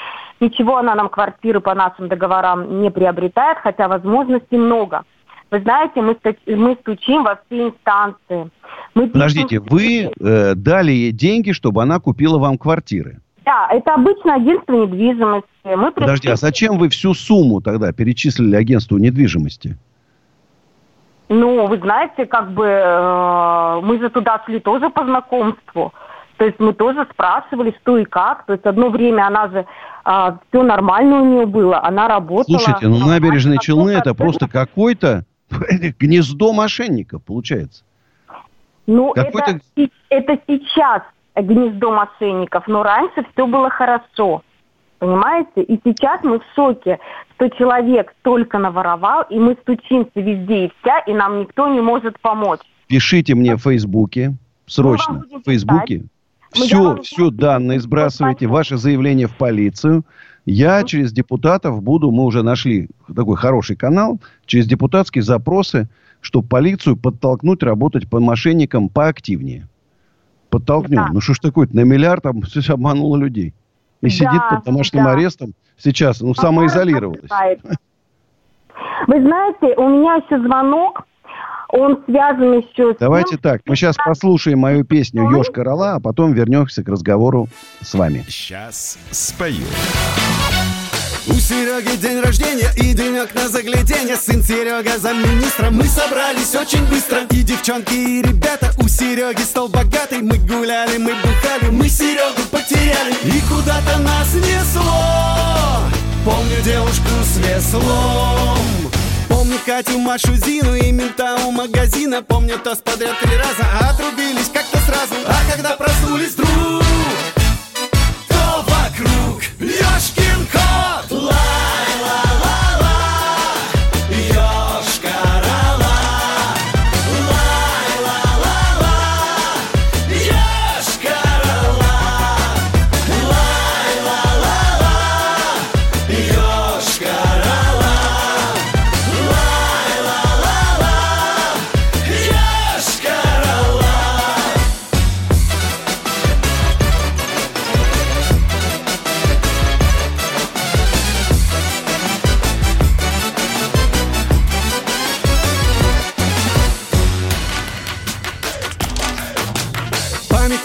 ничего она нам квартиры по нашим договорам не приобретает, хотя возможностей много. Вы знаете, мы, мы стучим во все инстанции. Мы Подождите, вы э, дали ей деньги, чтобы она купила вам квартиры? Да, это обычно агентство недвижимости. Мы Подожди, а зачем вы всю сумму тогда перечислили агентству недвижимости? Ну, вы знаете, как бы э, мы же туда шли тоже по знакомству. То есть мы тоже спрашивали, что и как. То есть одно время она же а, все нормально у нее было, она работала. Слушайте, ну набережные Челны это просто какой-то гнездо мошенников получается. Ну, это, это сейчас гнездо мошенников, но раньше все было хорошо. Понимаете? И сейчас мы в шоке, что человек только наворовал, и мы стучимся везде и вся, и нам никто не может помочь. Пишите мне в Фейсбуке, срочно, в Фейсбуке. Все, все данные сбрасывайте, ваше заявление в полицию. Я через депутатов буду, мы уже нашли такой хороший канал, через депутатские запросы, чтобы полицию подтолкнуть работать по мошенникам поактивнее. Подтолкнем. Да. Ну что ж такое-то, на миллиард там обмануло людей. И да, сидит под домашним да. арестом сейчас, ну, самоизолировалась. Вы знаете, у меня еще звонок он связан еще с Давайте тем, так, мы сейчас послушаем мою песню «Ёшка Рола», а потом вернемся к разговору с вами. Сейчас спою. У Сереги день рождения и денек на загляденье. Сын Серега замминистра, мы собрались очень быстро. И девчонки, и ребята, у Сереги стол богатый. Мы гуляли, мы бухали, мы Серегу потеряли. И куда-то нас несло. Помню девушку с веслом Помню Катю, Машу, Зину и мента у магазина. Помню тост подряд три раза, отрубились как-то сразу. А когда проснулись вдруг,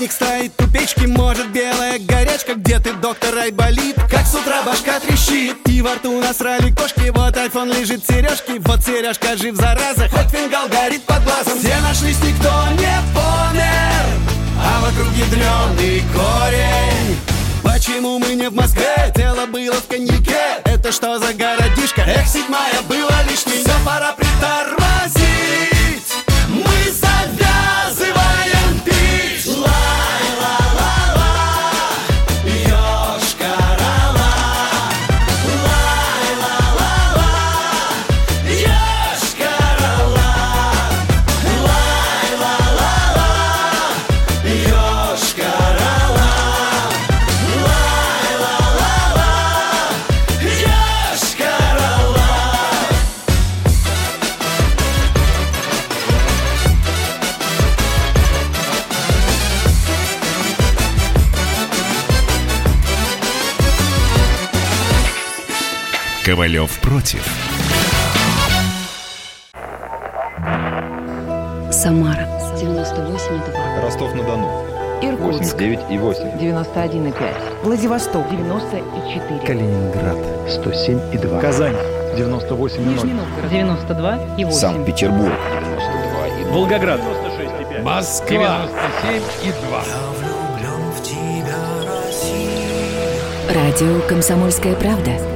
Памятник стоит у печки, может белая горячка. Где ты, доктор, Айболит? Как с утра башка трещит. И во рту насрали кошки. Вот айфон лежит сережки Вот сережка жив, зараза. Хоть фингал горит под глазом. Все нашлись, никто не помер А вокруг ядреный корень. Почему мы не в Москве? Тело было в коньяке. Это что за городишко? Эх, седьмая была лишней Все, пора притормозить Ковалев против. Самара 98,2. Ростов-на-Дону. Иркутск. 89,8. 91,5. Владивосток. 94. Калининград. 107,2. Казань. 98,0. Нижний Новгород. 92,8. Санкт-Петербург. 92,0. Волгоград. 96,5. Москва. 97,2. Радио «Комсомольская правда»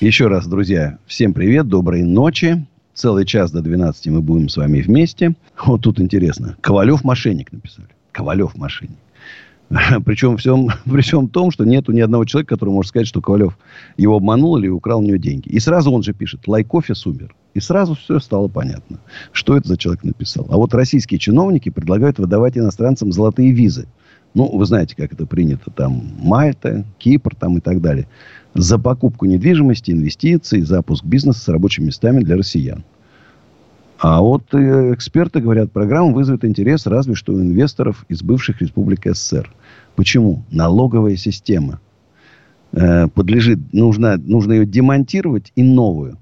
Еще раз, друзья, всем привет, доброй ночи. Целый час до 12 мы будем с вами вместе. Вот тут интересно. Ковалев мошенник написали. Ковалев мошенник. Причем всем, при всем том, что нету ни одного человека, который может сказать, что Ковалев его обманул или украл у него деньги. И сразу он же пишет, лайк офис умер. И сразу все стало понятно, что это за человек написал. А вот российские чиновники предлагают выдавать иностранцам золотые визы ну, вы знаете, как это принято, там, Мальта, Кипр, там и так далее, за покупку недвижимости, инвестиций, запуск бизнеса с рабочими местами для россиян. А вот э, эксперты говорят, программа вызовет интерес разве что у инвесторов из бывших республик СССР. Почему? Налоговая система э, подлежит, нужно, нужно ее демонтировать и новую.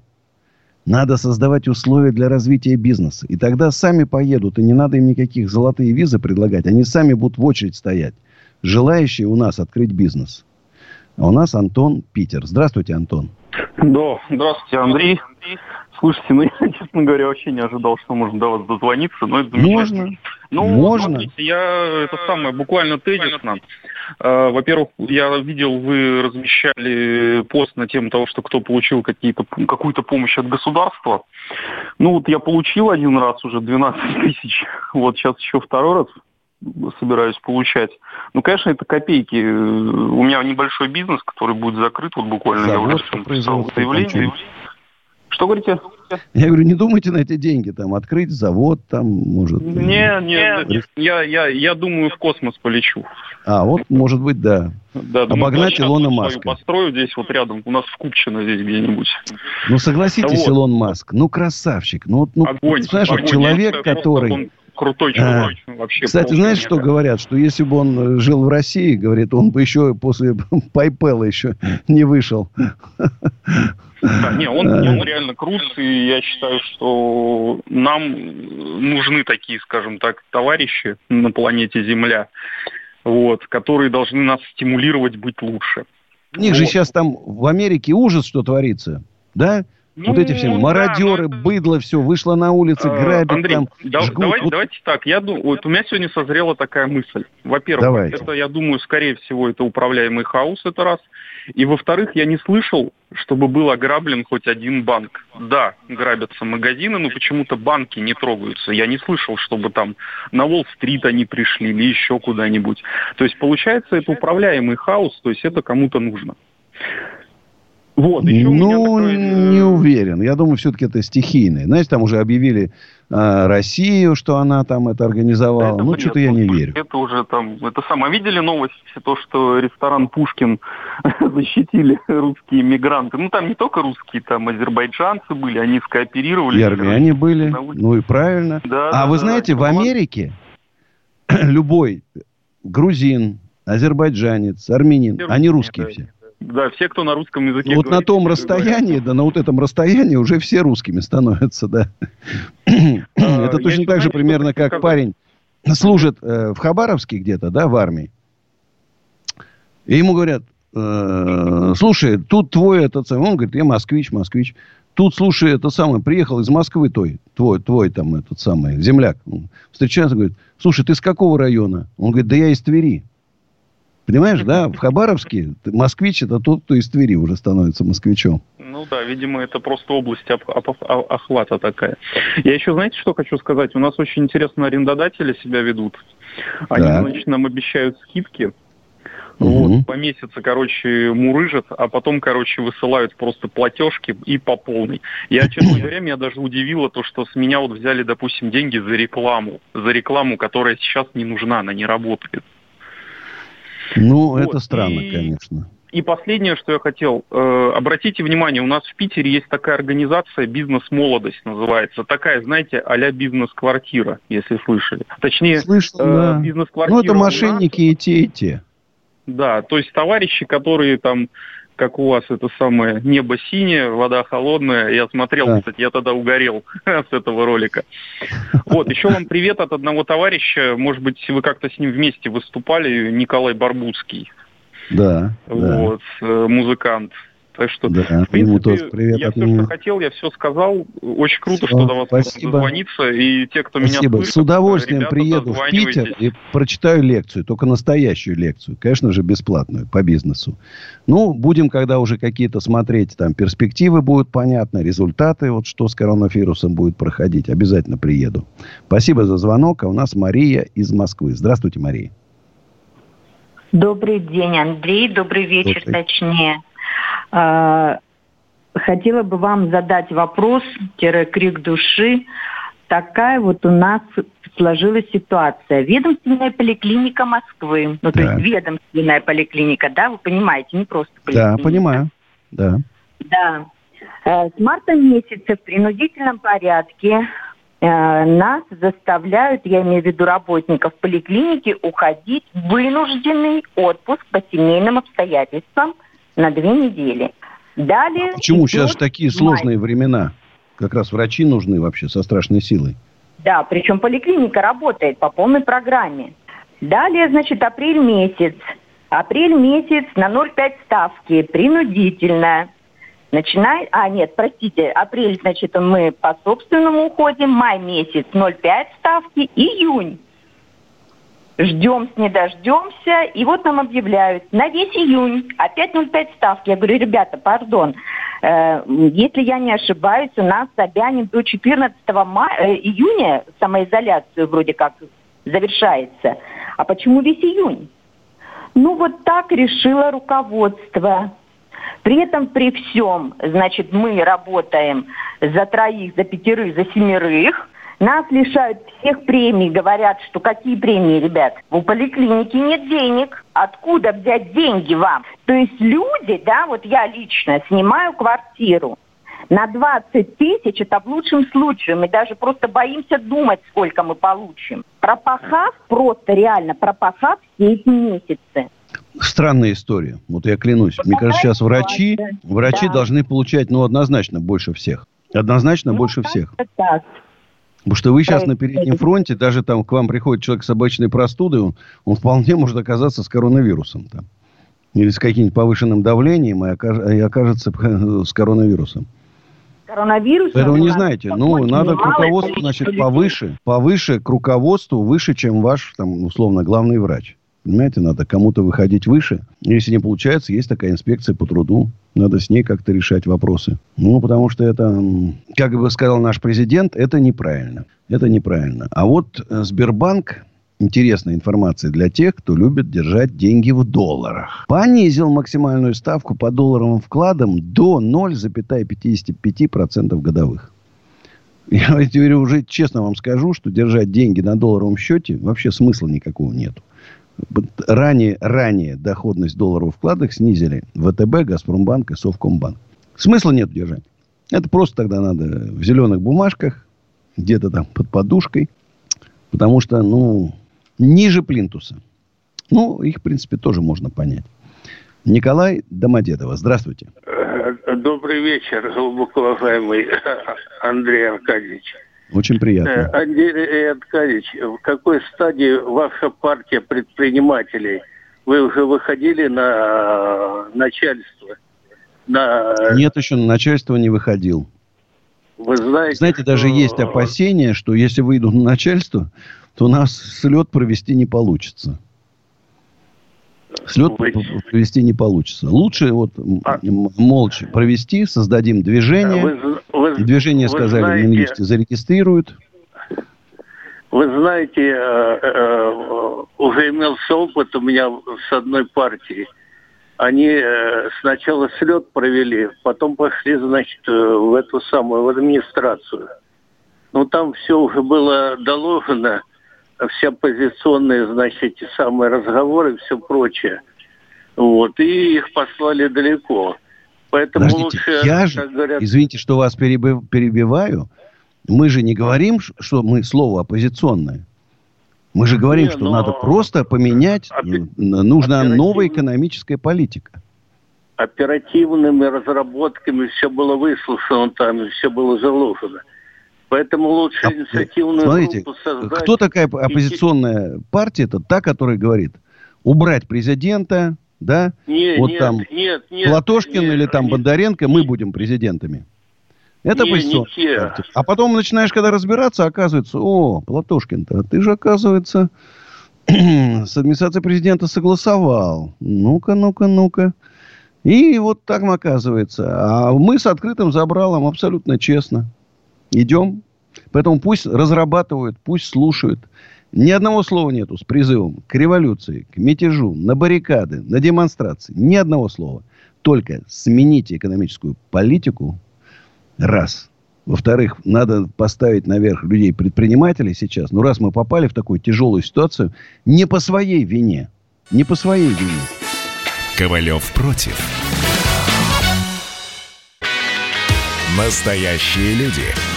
Надо создавать условия для развития бизнеса. И тогда сами поедут, и не надо им никаких золотые визы предлагать. Они сами будут в очередь стоять. Желающие у нас открыть бизнес. А у нас Антон Питер. Здравствуйте, Антон. Да, здравствуйте, Андрей. Слушайте, ну я, честно говоря, вообще не ожидал, что можно до вас дозвониться, но это Можно. Ну, Можно. смотрите, я это самое, буквально тезисно. Э, Во-первых, я видел, вы размещали пост на тему того, что кто получил какие-то, какую-то помощь от государства. Ну вот я получил один раз уже 12 тысяч, вот сейчас еще второй раз собираюсь получать. Ну, конечно, это копейки. У меня небольшой бизнес, который будет закрыт, вот буквально я уже Завод всем по писал производству заявление. Что говорите? Я говорю, не думайте на эти деньги. Там открыть завод, там, может... Не, не, не, я, я, я думаю, в космос полечу. А, вот, может быть, да. Да, думаю, Обогнать площадку Илона Маска. построю здесь вот рядом, у нас в Купчино здесь где-нибудь. Ну, согласитесь, Вот. Илон Маск. Ну, красавчик. Ну, вот, ну Огонь. знаешь, огонь. человек, Я который... Он крутой человек. вообще Кстати, просто знаешь, что говорят? Что если бы он э, жил в России, говорит, он бы еще после PayPal еще не вышел. Да, не, он, А. он реально крут, и я считаю, что нам нужны такие, скажем так, товарищи на планете Земля, вот, которые должны нас стимулировать быть лучше. У них же Вот. сейчас там в Америке ужас, что творится. Да? Вот Ну, эти все да, мародеры, быдло, все, вышло на улицы, Э, грабят Андрей, там, да- жгут. давайте, Вот давайте так. Я думаю, вот у меня сегодня созрела такая мысль. Во-первых, Давайте. это, я думаю, скорее всего, это управляемый хаос, это раз. И во-вторых, я не слышал, чтобы был ограблен хоть один банк. Да, грабятся магазины, но почему-то банки не трогаются. Я не слышал, чтобы там на Уолл-стрит они пришли или еще куда-нибудь. То есть, получается, это управляемый хаос, то есть это кому-то нужно. Вот, еще ну, такой, э, не уверен. Я думаю, все-таки это стихийное. Знаете, там уже объявили а, Россию, что она там это организовала. Это ну, что-то я не верю. Это уже там, это самое. Видели новости, то, что ресторан Пушкин защитили русские мигранты. Ну, там не только русские, там азербайджанцы были, они скооперировали. И армяне были. Ну и правильно. Да, а да, вы да, знаете, да. в Америке любой грузин, азербайджанец, армянин, они русские, все. Да, все, кто на русском языке Вот на говорит, том все расстоянии, говорят. да, на вот этом расстоянии уже все русскими становятся, да. А, Это точно так же примерно, как сказать? парень служит э, в Хабаровске где-то, да, в армии. И ему говорят, э, слушай, тут твой этот самый, он говорит, я москвич, москвич. Тут, слушай, это самое, приехал из Москвы той, твой, твой там этот самый, земляк. Встречается, говорит, слушай, ты с какого района? Он говорит, да я из Твери. Понимаешь, да, в Хабаровске москвич это тот, кто из Твери уже становится москвичом. Ну да, видимо, это просто область об- об- о- охвата такая. Я еще, знаете, что хочу сказать? У нас очень интересно арендодатели себя ведут. Они, Так. значит, нам обещают скидки. Вот, по месяцу, короче, мурыжат, а потом, короче, высылают просто платежки и по полной. Я, честно говоря, меня даже удивило то, что с меня вот взяли, допустим, деньги за рекламу. За рекламу, которая сейчас не нужна, она не работает. Ну, Вот, это странно, и- конечно. И последнее, что я хотел, э, обратите внимание, у нас в Питере есть такая организация «Бизнес-молодость» называется. Такая, знаете, а-ля бизнес-квартира, если слышали. Точнее, Слышал, э, да. бизнес-квартира Ну, это у нас- мошенники и те, и те. Да, то есть товарищи, которые там, как у вас это самое, небо синее, вода холодная. Я смотрел, Да. кстати, я тогда угорел с этого ролика. Вот, еще вам привет от одного товарища, может быть, вы как-то с ним вместе выступали, Николай Барбуцкий. Да, да. вот, э, музыкант. Так что, Да, в ему принципе, тоже привет я от все, меня. что хотел, я все сказал. Очень круто, Всё, что до вас спасибо. дозвониться. И те, кто меня Спасибо. слышит, С удовольствием ребята, приеду в Питер и прочитаю лекцию, только настоящую лекцию, конечно же, бесплатную по бизнесу. Ну, будем, когда уже какие-то смотреть, там, перспективы будут понятны, результаты, вот что с коронавирусом будет проходить. Обязательно приеду. Спасибо за звонок. А у нас Мария из Москвы. Здравствуйте, Мария. Добрый день, Андрей. Добрый вечер, Добрый. точнее. А, Хотела бы вам задать вопрос, крик души. такая вот у нас сложилась ситуация. Ведомственная поликлиника Москвы, ну, то есть ведомственная поликлиника, да, вы понимаете, не просто поликлиника. Да, понимаю, да. Да. Э, с марта месяца в принудительном порядке э, нас заставляют, я имею в виду работников поликлиники, уходить в вынужденный отпуск по семейным обстоятельствам на две недели. Далее... А почему сейчас такие сложные времена? Как раз врачи нужны вообще со страшной силой. Да, причем поликлиника работает по полной программе. Далее, значит, апрель месяц. Апрель месяц на 0,5 ставки, принудительно. Начинает, а нет, простите, апрель, значит, мы по собственному уходим, май месяц 0,5 ставки, июнь. Ждем, не дождемся, и вот нам объявляют, на весь июнь опять 0,5 ставки. Я говорю, ребята, пардон, э, если я не ошибаюсь, у нас Собянин до 14 мая, э, июня самоизоляцию вроде как завершается. А почему весь июнь? Ну, вот так решило руководство. При этом, при всем, значит, мы работаем за троих, за пятерых, за семерых. Нас лишают всех премий, говорят, что какие премии, ребят? У поликлиники нет денег. Откуда взять деньги вам? То есть люди, да, вот я лично снимаю квартиру, на 20 тысяч это в лучшем случае. Мы даже просто боимся думать, сколько мы получим. Пропахав, просто реально пропахав все эти месяцы. Странная история. Вот я клянусь. Мне кажется, сейчас врачи, врачи да. должны получать, ну, однозначно больше всех. Однозначно ну, больше всех. Так. Потому что вы сейчас на переднем фронте, даже там к вам приходит человек с обычной простудой, он, он вполне может оказаться с коронавирусом там. Или с каким-нибудь повышенным давлением и, окаж, и окажется с коронавирусом. Коронавирус. Поэтому не знаете, ну, надо к руководству, значит, повыше, повыше к руководству, выше, чем ваш, там, условно, главный врач. Понимаете, надо кому-то выходить выше. Если не получается, есть такая инспекция по труду. Надо с ней как-то решать вопросы. Ну, потому что это, как бы сказал наш президент, это неправильно. Это неправильно. А вот э, Сбербанк, интересная информация для тех, кто любит держать деньги в долларах. Понизил максимальную ставку по долларовым вкладам до 0,55% годовых. Я теперь уже честно вам скажу, что держать деньги на долларовом счете вообще смысла никакого нету. Ранее, ранее доходность долларовых вкладок снизили ВТБ, Газпромбанк и Совкомбанк. Смысла нет держать. Это просто тогда надо в зеленых бумажках, где-то там под подушкой. Потому что, ну, ниже плинтуса. Ну, их, в принципе, тоже можно понять. Николай Домодедово. Здравствуйте. Добрый вечер, глубоко уважаемый Андрей Аркадьевич. Очень приятно. Э, Андрей Аркадьевич, в какой стадии ваша партия предпринимателей? Вы уже выходили на начальство? На... Нет, еще на начальство не выходил. Вы знаете, знаете, что... даже есть опасения, что если выйду на начальство, то у нас слет провести не получится. Слет Вы... провести не получится. Лучше вот а... молча провести, создадим движение. Вы, вы, движение, сказали, знаете... на зарегистрируют. Вы знаете, э, э, уже имелся опыт у меня с одной партией. Они э, сначала слет провели, потом пошли, значит, в эту самую, в администрацию. Ну, там все уже было доложено все оппозиционные, значит, эти самые разговоры и все прочее. Вот, и их послали далеко. Поэтому Подождите, лучше, я же, говорят... извините, что вас перебиваю, мы же не говорим, что мы слово оппозиционное. Мы же говорим, не, что но... надо просто поменять, Опи... нужна новая экономическая политика. Оперативными разработками все было выслушано там, все было заложено. Поэтому лучше а, инициативную смотрите, группу создать. Кто такая оппозиционная партия? Это та, которая говорит, убрать президента, да? Нет, вот нет, там нет, нет, Платошкин нет, или там нет, Бондаренко, мы будем президентами. Это не, оппозиционная не партия. А потом начинаешь, когда разбираться, оказывается, о, Платошкин-то, ты же, оказывается, с администрацией президента согласовал. Ну-ка, ну-ка, ну-ка. И вот так оказывается. А мы с открытым забралом абсолютно честно. Идем. Поэтому пусть разрабатывают, пусть слушают. Ни одного слова нету с призывом к революции, к мятежу, на баррикады, на демонстрации. Ни одного слова. Только смените экономическую политику. Раз. Во-вторых, надо поставить наверх людей предпринимателей сейчас. Ну, раз мы попали в такую тяжелую ситуацию, не по своей вине. Не по своей вине. Ковалев против. Настоящие люди.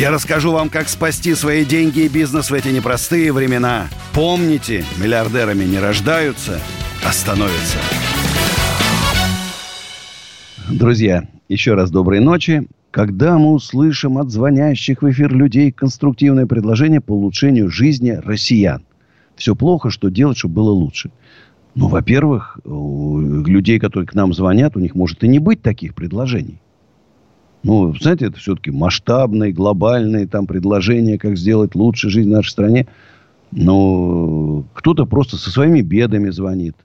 Я расскажу вам, как спасти свои деньги и бизнес в эти непростые времена. Помните, миллиардерами не рождаются, а становятся. Друзья, еще раз доброй ночи. Когда мы услышим от звонящих в эфир людей конструктивное предложение по улучшению жизни россиян? Все плохо, что делать, чтобы было лучше? Ну, во-первых, у людей, которые к нам звонят, у них может и не быть таких предложений. Ну, знаете, это все-таки масштабные, глобальные там предложения, как сделать лучше жизнь в нашей стране. Но кто-то просто со своими бедами звонит.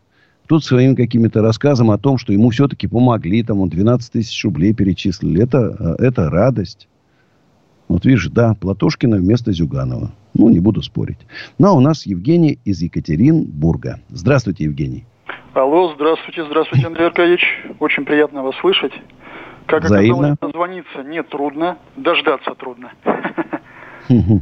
Кто-то своими какими-то рассказом о том, что ему все-таки помогли, там он 12 тысяч рублей перечислили. Это, это радость. Вот видишь, да, Платошкина вместо Зюганова. Ну, не буду спорить. Ну, а у нас Евгений из Екатеринбурга. Здравствуйте, Евгений. Алло, здравствуйте, здравствуйте, Андрей Аркадьевич. Очень приятно вас слышать. Как Взаимно. оказалось, дозвониться не трудно, дождаться трудно.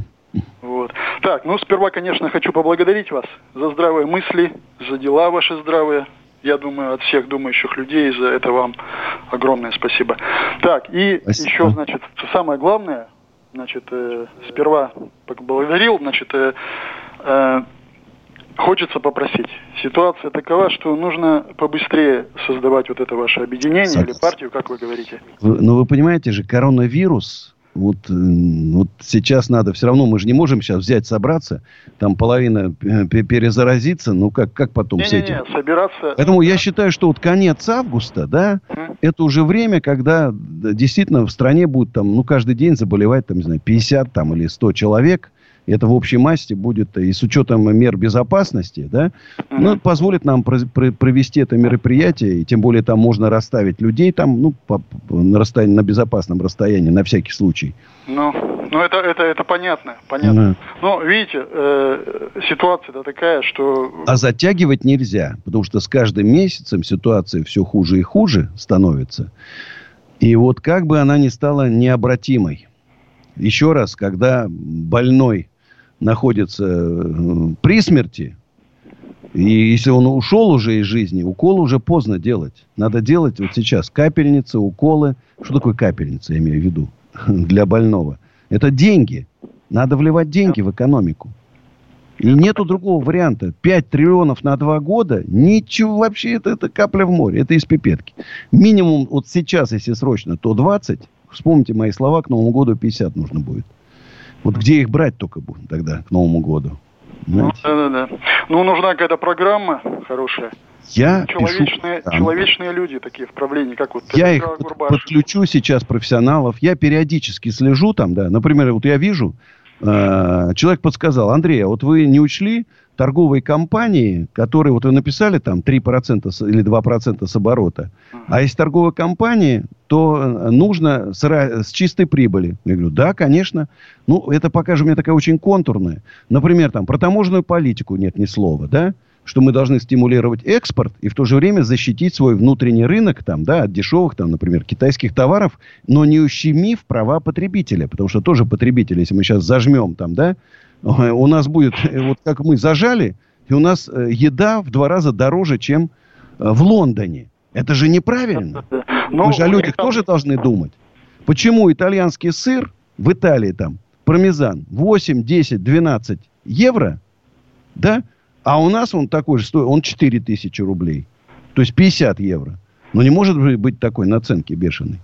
Вот. Так, ну, сперва, конечно, хочу поблагодарить вас за здравые мысли, за дела ваши здравые. Я думаю, от всех думающих людей за это вам огромное спасибо. Так, и Спасибо. еще, значит, самое главное, значит, э, сперва поблагодарил, значит, э, э, хочется попросить. Ситуация такова, что нужно побыстрее создавать вот это ваше объединение или Согласен. партию, как вы говорите. Вы- Но вы понимаете же, коронавирус, вот, э, вот сейчас надо, все равно мы же не можем сейчас взять, собраться, там половина э, пе- перезаразиться, ну как, как потом с этим? Не-не-не, собираться... Поэтому я считаю, что вот конец августа, да, это уже время, когда да, действительно в стране будет там, ну, каждый день заболевать, там, не знаю, 50 там, или 100 человек. Это в общей массе будет, и с учетом мер безопасности, да, ну, позволит нам про- про- провести это мероприятие, и тем более там можно расставить людей там, ну, по- на, расстоянии, на безопасном расстоянии, на всякий случай. Ну, ну это, это, это понятно, понятно. Да. Но видите, э, ситуация-то такая, что А затягивать нельзя, потому что с каждым месяцем ситуация все хуже и хуже становится. И вот как бы она ни стала необратимой. Еще раз, когда больной находится э, при смерти, и если он ушел уже из жизни, укол уже поздно делать. Надо делать вот сейчас капельницы, уколы. Что такое капельница, я имею в виду, для больного? Это деньги. Надо вливать деньги в экономику. И нету другого варианта. 5 триллионов на 2 года, ничего вообще, это, это капля в море, это из пипетки. Минимум вот сейчас, если срочно, то 20. Вспомните мои слова, к Новому году 50 нужно будет. Вот где их брать только будет тогда, к Новому году? ну, да, да, да. Ну, нужна какая-то программа хорошая. Я Человечные, пишу, человечные люди такие в правлении, как вот Я их Гурбаш. подключу сейчас профессионалов. Я периодически слежу там, да. Например, вот я вижу, э, человек подсказал, Андрей, а вот вы не учли торговые компании, которые, вот вы написали там 3% с- или 2% с оборота, а если торговые компании, то э, нужно с, с чистой прибыли. Я говорю, да, конечно. Ну, это пока же у меня такая очень контурная. Например, там про таможенную политику нет ни слова, да? что мы должны стимулировать экспорт и в то же время защитить свой внутренний рынок там, да, от дешевых, там, например, китайских товаров, но не ущемив права потребителя. Потому что тоже потребитель, если мы сейчас зажмем там, да, у нас будет, э, вот как мы зажали, и у нас э, еда в два раза дороже, чем в Лондоне. Это же неправильно. Ну, мы же о людях тоже должны думать. Почему итальянский сыр в Италии там, пармезан, 8, 10, 12 евро, да, а у нас он такой же стоит, он 4 тысячи рублей. То есть 50 евро. Но не может быть- быть такой наценки бешеной.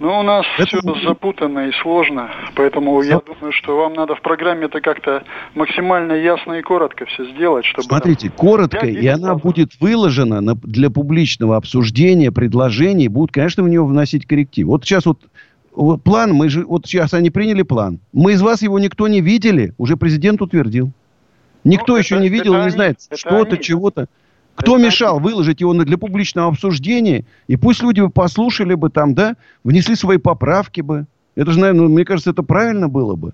Ну, у нас все запутанно и сложно, поэтому я думаю, что вам надо в программе это как-то максимально ясно и коротко все сделать, чтобы... Смотрите, коротко, и она будет выложена на- для публичного обсуждения, предложений, будут, конечно, в нее вносить коррективы. Вот сейчас вот вот план, мы же, вот сейчас они приняли план. Мы из вас его никто не видели, уже президент утвердил. Никто ну, еще это, не видел, не они, знает что-то, чего-то. Кто мешал выложить его для публичного обсуждения? И пусть люди бы послушали бы там, да, внесли свои поправки бы. Это же, наверное, мне кажется, это правильно было бы.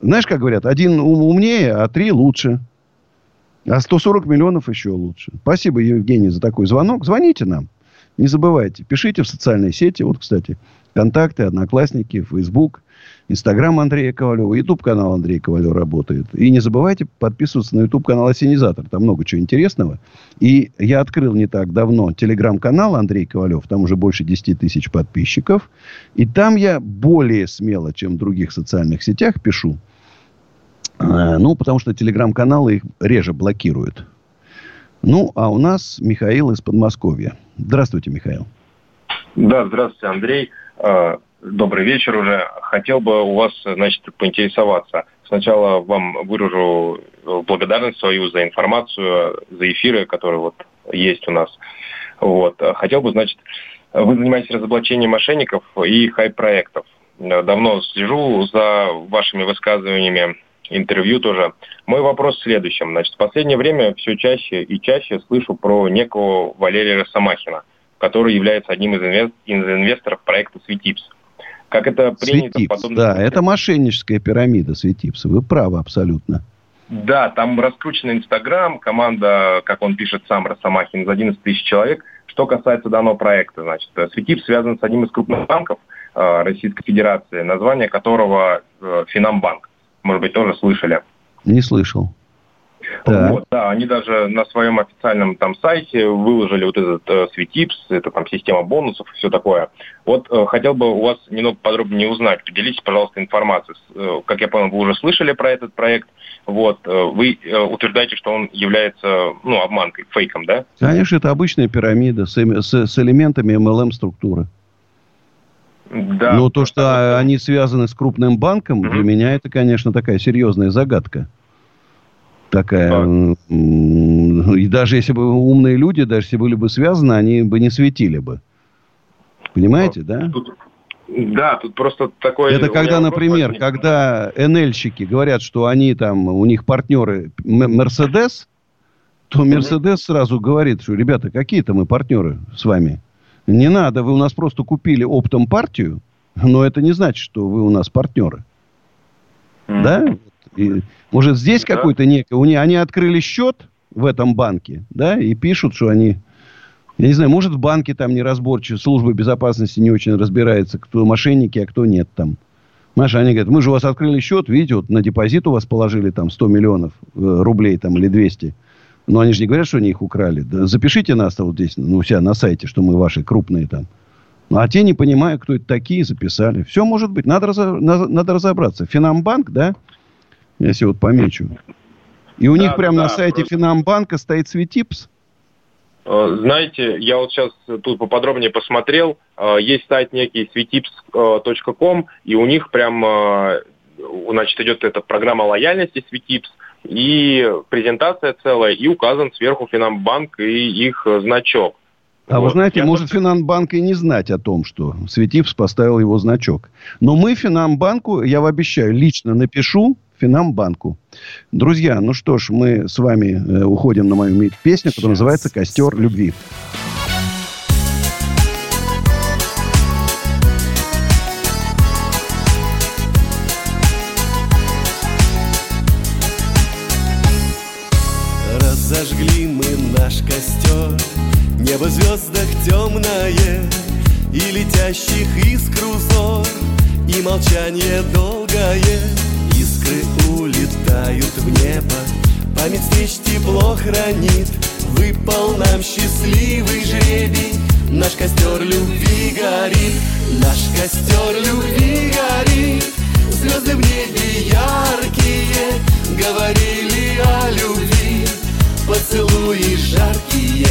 Знаешь, как говорят, один умнее, а три лучше. А 140 миллионов еще лучше. Спасибо, Евгений, за такой звонок. Звоните нам. Не забывайте. Пишите в социальные сети. Вот, кстати, контакты, одноклассники, Facebook, Инстаграм Андрея Ковалева, Ютуб канал Андрея Ковалева работает. И не забывайте подписываться на Ютуб канал Осенизатор. Там много чего интересного. И я открыл не так давно телеграм-канал Андрей Ковалев. Там уже больше 10 тысяч подписчиков. И там я более смело, чем в других социальных сетях, пишу Э, ну, потому что телеграм-каналы их реже блокируют. Ну, а у нас Михаил из Подмосковья. Здравствуйте, Михаил. Да, здравствуйте, Андрей. Добрый вечер уже. Хотел бы у вас, значит, поинтересоваться. Сначала вам выражу благодарность свою за информацию, за эфиры, которые вот есть у нас. Вот. Хотел бы, значит, вы занимаетесь разоблачением мошенников и хай-проектов. Давно слежу за вашими высказываниями интервью тоже. Мой вопрос в следующем. Значит, в последнее время все чаще и чаще слышу про некого Валерия Росомахина, который является одним из инвесторов проекта «Светипс». Как это принято Светипс, подобных... Да, это мошенническая пирамида Светипса. Вы правы абсолютно. Да, там раскручен Инстаграм, команда, как он пишет сам, Росомахин, из 11 тысяч человек. Что касается данного проекта, значит, Светипс связан с одним из крупных банков э, Российской Федерации, название которого э, Финамбанк может быть, тоже слышали. Не слышал. Вот, да, они даже на своем официальном там сайте выложили вот этот э, Светипс, это там система бонусов и все такое. Вот э, хотел бы у вас немного подробнее узнать, поделитесь, пожалуйста, информацией. Э, как я понял, вы уже слышали про этот проект. Вот, э, вы э, утверждаете, что он является, ну, обманкой, фейком, да? Конечно, это обычная пирамида с, с, с элементами MLM-структуры. Да. Но то, что они связаны с крупным банком, угу. для меня это, конечно, такая серьезная загадка. Такая. Да. И даже если бы умные люди, даже если были бы связаны, они бы не светили бы. Понимаете, да? Тут, да, тут просто такое... Это когда, например, возник. когда НЛщики говорят, что они там, у них партнеры Мерседес, то Мерседес сразу говорит, что, ребята, какие-то мы партнеры с вами. Не надо, вы у нас просто купили оптом партию, но это не значит, что вы у нас партнеры. Mm. Да? Может, здесь да. какой-то некий... У них, они открыли счет в этом банке, да, и пишут, что они... Я не знаю, может, в банке там неразборчиво, служба безопасности не очень разбирается, кто мошенники, а кто нет там. Маша, они говорят, мы же у вас открыли счет, видите, вот на депозит у вас положили там 100 миллионов э, рублей там или 200. Но они же не говорят, что они их украли. Да запишите нас вот здесь, ну, у себя на сайте, что мы ваши крупные там. Ну, а те не понимают, кто это такие, записали. Все может быть. Надо, разо... надо разобраться. Финамбанк, да? Если вот помечу. И у да, них прямо да, на сайте просто... Финамбанка стоит Светипс. Э, знаете, я вот сейчас тут поподробнее посмотрел. Э, есть сайт некий svetips.com, и у них прям, э, значит, идет эта программа лояльности Sветипс и презентация целая, и указан сверху Финамбанк и их значок. А вот. вы знаете, Я может, Финанбанк и не знать о том, что Светивс поставил его значок. Но мы Финамбанку, я вам обещаю, лично напишу Финамбанку. Друзья, ну что ж, мы с вами э, уходим на мою песню, которая называется «Костер любви». Разожгли мы наш костер Небо в звездах темное И летящих искр узор И молчание долгое Память встреч тепло хранит. Выпал нам счастливый жребий. Наш костер любви горит. Наш костер любви горит. Звезды в небе яркие Говорили о любви. Поцелуи жаркие.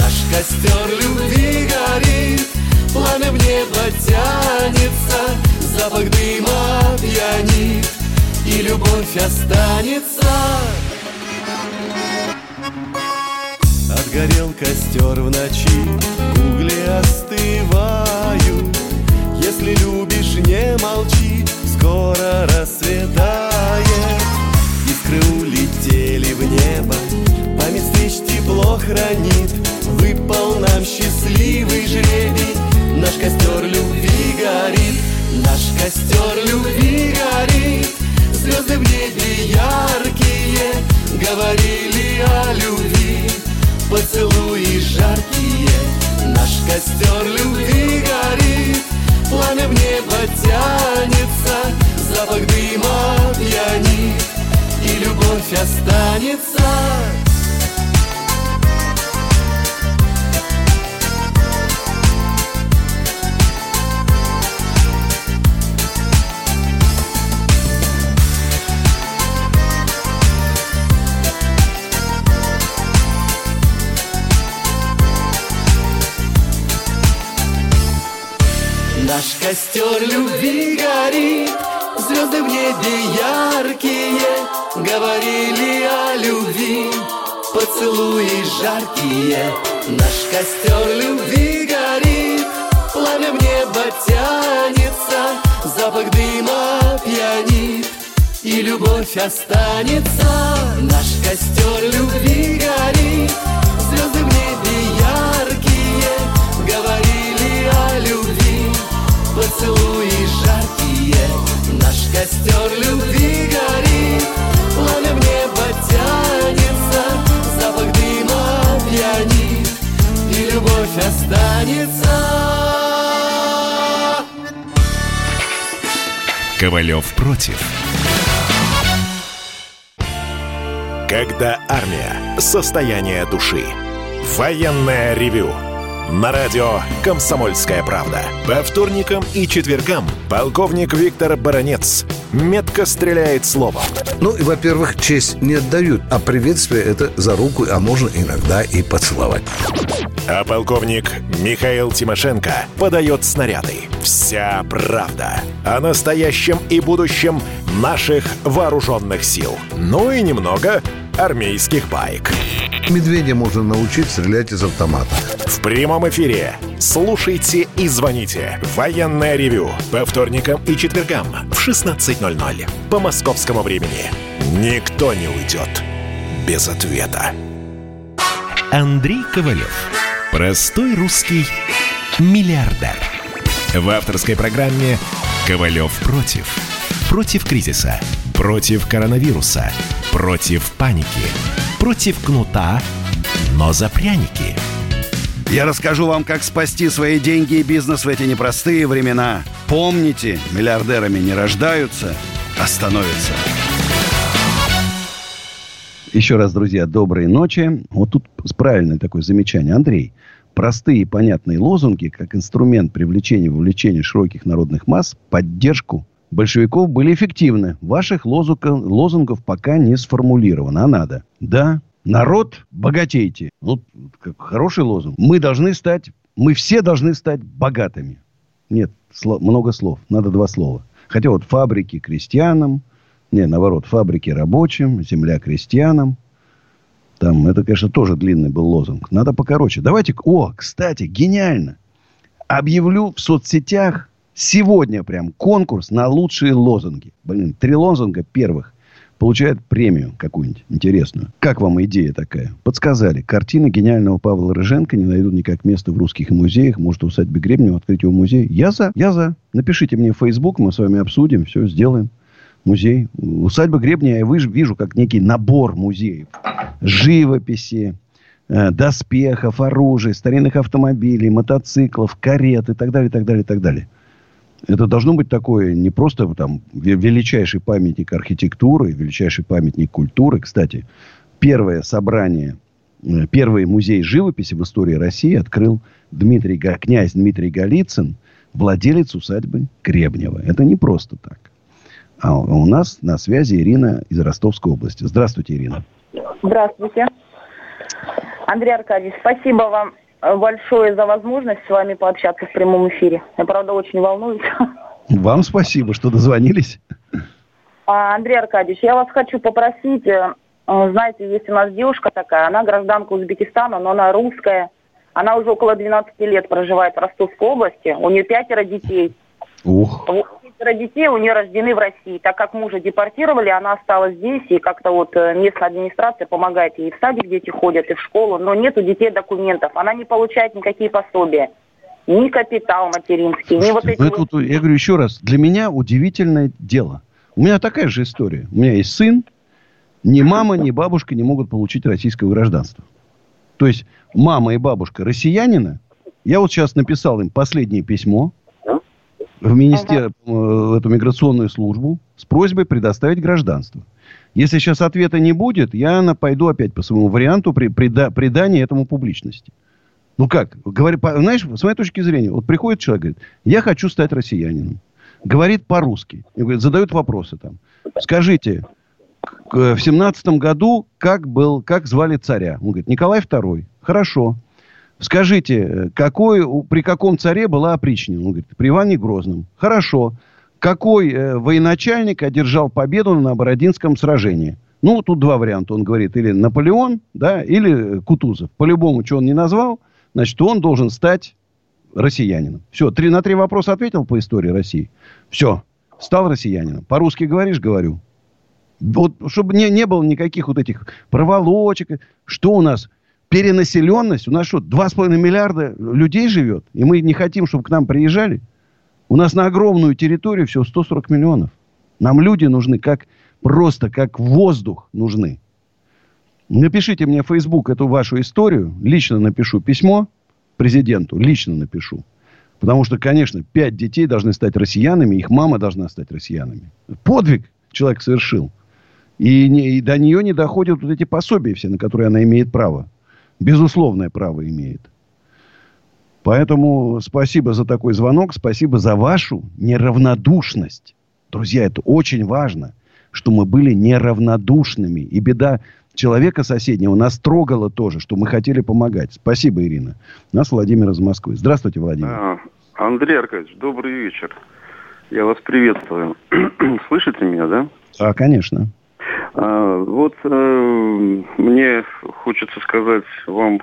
Наш костер любви горит. Пламя в небо тянется. Запах дыма пьянит. И любовь останется Отгорел костер в ночи. Угли остывают. Если любишь, не молчи, скоро рассветает. Искры улетели в небо, память встреч тепло хранит. Выпал нам счастливый жребий, наш костер любви горит. Наш костер любви горит, звезды в небе яркие Говорили о любви, поцелуи жаркие. Наш костер любви горит, пламя в небо тянется Запах дыма пьянит, и любовь останется Наш костер любви горит, звезды в небе яркие Говорили о любви, поцелуи жаркие Наш костер любви горит, пламя в небо тянется Запах дыма пьянит, и любовь останется Наш костер любви горит, Ковалев против. Когда армия. Состояние души. Военное ревю. На радио «Комсомольская правда». По вторникам и четвергам полковник Виктор Баранец метко стреляет словом. Ну, и, во-первых, честь не отдают, а приветствие это за руку, а можно иногда и поцеловать. А полковник Михаил Тимошенко подает снаряды. Вся правда о настоящем и будущем наших вооруженных сил. Ну и немного армейских байк. Медведя можно научить стрелять из автомата. В прямом эфире. Слушайте и звоните. Военное ревю. По вторникам и четвергам в 16.00. По московскому времени. Никто не уйдет без ответа. Андрей Ковалев. Простой русский миллиардер. В авторской программе «Ковалев против». Против кризиса. Против коронавируса. Против паники. Против кнута, но за пряники. Я расскажу вам, как спасти свои деньги и бизнес в эти непростые времена. Помните, миллиардерами не рождаются, а становятся. Еще раз, друзья, доброй ночи. Вот тут правильное такое замечание. Андрей, простые и понятные лозунги, как инструмент привлечения и вовлечения широких народных масс, поддержку большевиков были эффективны. Ваших лозунгов, лозунгов пока не сформулировано, а надо. Да, народ, богатейте. Вот как хороший лозунг. Мы должны стать, мы все должны стать богатыми. Нет, сло, много слов, надо два слова. Хотя вот фабрики крестьянам, не, наоборот, фабрики рабочим, земля крестьянам. Там, это, конечно, тоже длинный был лозунг. Надо покороче. Давайте, о, кстати, гениально. Объявлю в соцсетях сегодня прям конкурс на лучшие лозунги. Блин, три лозунга первых получают премию какую-нибудь интересную. Как вам идея такая? Подсказали. Картины гениального Павла Рыженко не найдут никак места в русских музеях. Может, усадьбе Гребнева открыть его музей. Я за, я за. Напишите мне в Facebook, мы с вами обсудим, все сделаем. Музей. Усадьба Гребня я вижу как некий набор музеев. Живописи, э, доспехов, оружия, старинных автомобилей, мотоциклов, карет и так далее, и так далее, и так далее. Это должно быть такое не просто там величайший памятник архитектуры, величайший памятник культуры. Кстати, первое собрание, э, первый музей живописи в истории России открыл Дмитрий, князь Дмитрий Голицын, владелец усадьбы Гребнева. Это не просто так. А у нас на связи Ирина из Ростовской области. Здравствуйте, Ирина. Здравствуйте. Андрей Аркадьевич, спасибо вам большое за возможность с вами пообщаться в прямом эфире. Я, правда, очень волнуюсь. Вам спасибо, что дозвонились. А, Андрей Аркадьевич, я вас хочу попросить, э, знаете, есть у нас девушка такая, она гражданка Узбекистана, но она русская. Она уже около 12 лет проживает в Ростовской области. У нее пятеро детей. Ух. Пятеро детей у нее рождены в России. Так как мужа депортировали, она осталась здесь, и как-то вот э, местная администрация помогает ей. В садик дети ходят, и в школу, но нет у детей документов. Она не получает никакие пособия. Ни капитал материнский, ни вот эти... Это вот, я говорю еще раз, для меня удивительное дело. У меня такая же история. У меня есть сын, ни мама, ни бабушка не могут получить российское гражданство. То есть мама и бабушка россиянина. Я вот сейчас написал им последнее письмо в министерство, в эту миграционную службу с просьбой предоставить гражданство. Если сейчас ответа не будет, я на, пойду опять по своему варианту при, прида, придания этому публичности. Ну как? Говори, по, знаешь, с моей точки зрения, вот приходит человек, говорит, я хочу стать россиянином. Говорит по-русски. Говорит, задают вопросы там. Скажите, в семнадцатом году как, был, как звали царя? Он говорит, Николай II. Хорошо. Скажите, какой, при каком царе была опричнина? Он говорит, при Иване Грозном. Хорошо. Какой э, военачальник одержал победу на Бородинском сражении? Ну, тут два варианта. Он говорит, или Наполеон, да, или Кутузов. По-любому, что он не назвал, значит, он должен стать россиянином. Все, три, на три вопроса ответил по истории России. Все, стал россиянином. По-русски говоришь? Говорю. Вот, чтобы не, не было никаких вот этих проволочек. Что у нас? Перенаселенность. У нас что, 2,5 миллиарда людей живет? И мы не хотим, чтобы к нам приезжали? У нас на огромную территорию всего 140 миллионов. Нам люди нужны как просто, как воздух нужны. Напишите мне в Facebook эту вашу историю. Лично напишу письмо президенту. Лично напишу. Потому что, конечно, пять детей должны стать россиянами. Их мама должна стать россиянами. Подвиг человек совершил. И, не, и до нее не доходят вот эти пособия все, на которые она имеет право. Безусловное право имеет. Поэтому спасибо за такой звонок. Спасибо за вашу неравнодушность. Друзья, это очень важно, что мы были неравнодушными. И беда человека соседнего нас трогала тоже, что мы хотели помогать. Спасибо, Ирина. Нас Владимир из Москвы. Здравствуйте, Владимир. А, Андрей Аркадьевич, добрый вечер. Я вас приветствую. Слышите меня, да? А, конечно. А, вот э, мне хочется сказать вам,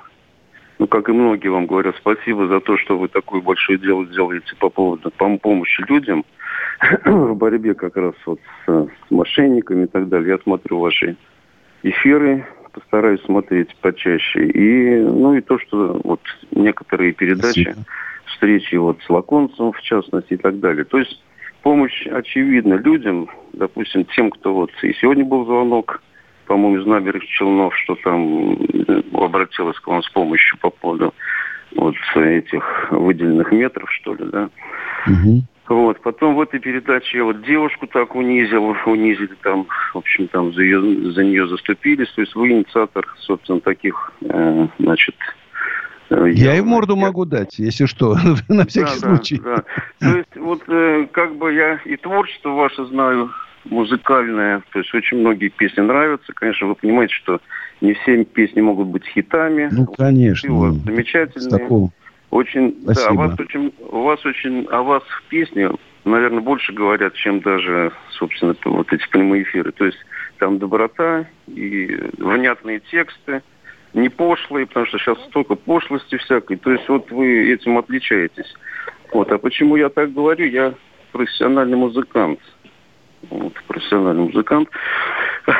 ну, как и многие вам говорят, спасибо за то, что вы такое большое дело делаете по поводу по помощи людям в борьбе как раз вот с, с мошенниками и так далее. Я смотрю ваши эфиры, постараюсь смотреть почаще. И, ну, и то, что вот некоторые передачи, Спасибо. встречи вот с Лаконцем, в частности, и так далее. То есть помощь очевидна людям, допустим, тем, кто вот... И сегодня был звонок, по-моему, из набережных Челнов, что там э, обратилась к вам с помощью по поводу вот этих выделенных метров, что ли, да. Угу. Вот. Потом в этой передаче я вот девушку так унизил, унизили там, в общем, там за, ее, за нее заступились. То есть вы инициатор, собственно, таких, э, значит... Я, я и морду могу дать, если что, на всякий да, случай. Да, да. То есть вот э, как бы я и творчество ваше знаю, музыкальное, то есть очень многие песни нравятся. Конечно, вы понимаете, что не все песни могут быть хитами. Ну, конечно. Вот, замечательные. Такого очень, Спасибо. да, о вас очень, у вас очень, о вас в песне, наверное, больше говорят, чем даже, собственно, вот эти прямые эфиры. То есть там доброта и внятные тексты, не пошлые, потому что сейчас столько пошлости всякой. То есть вот вы этим отличаетесь. Вот. А почему я так говорю? Я профессиональный музыкант. Вот, профессиональный музыкант.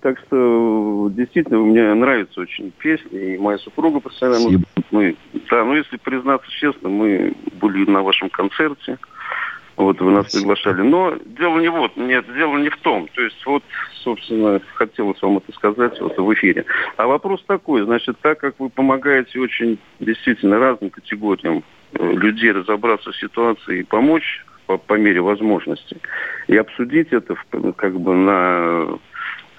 Так что действительно мне нравятся очень песни, и моя супруга профессионально. Мы, да, ну если признаться честно, мы были на вашем концерте. Вот вы нас приглашали. Но дело не вот, нет, дело не в том. То есть вот, собственно, хотелось вам это сказать вот в эфире. А вопрос такой, значит, так как вы помогаете очень действительно разным категориям э, людей разобраться в ситуации и помочь по, по мере возможности, и обсудить это как бы на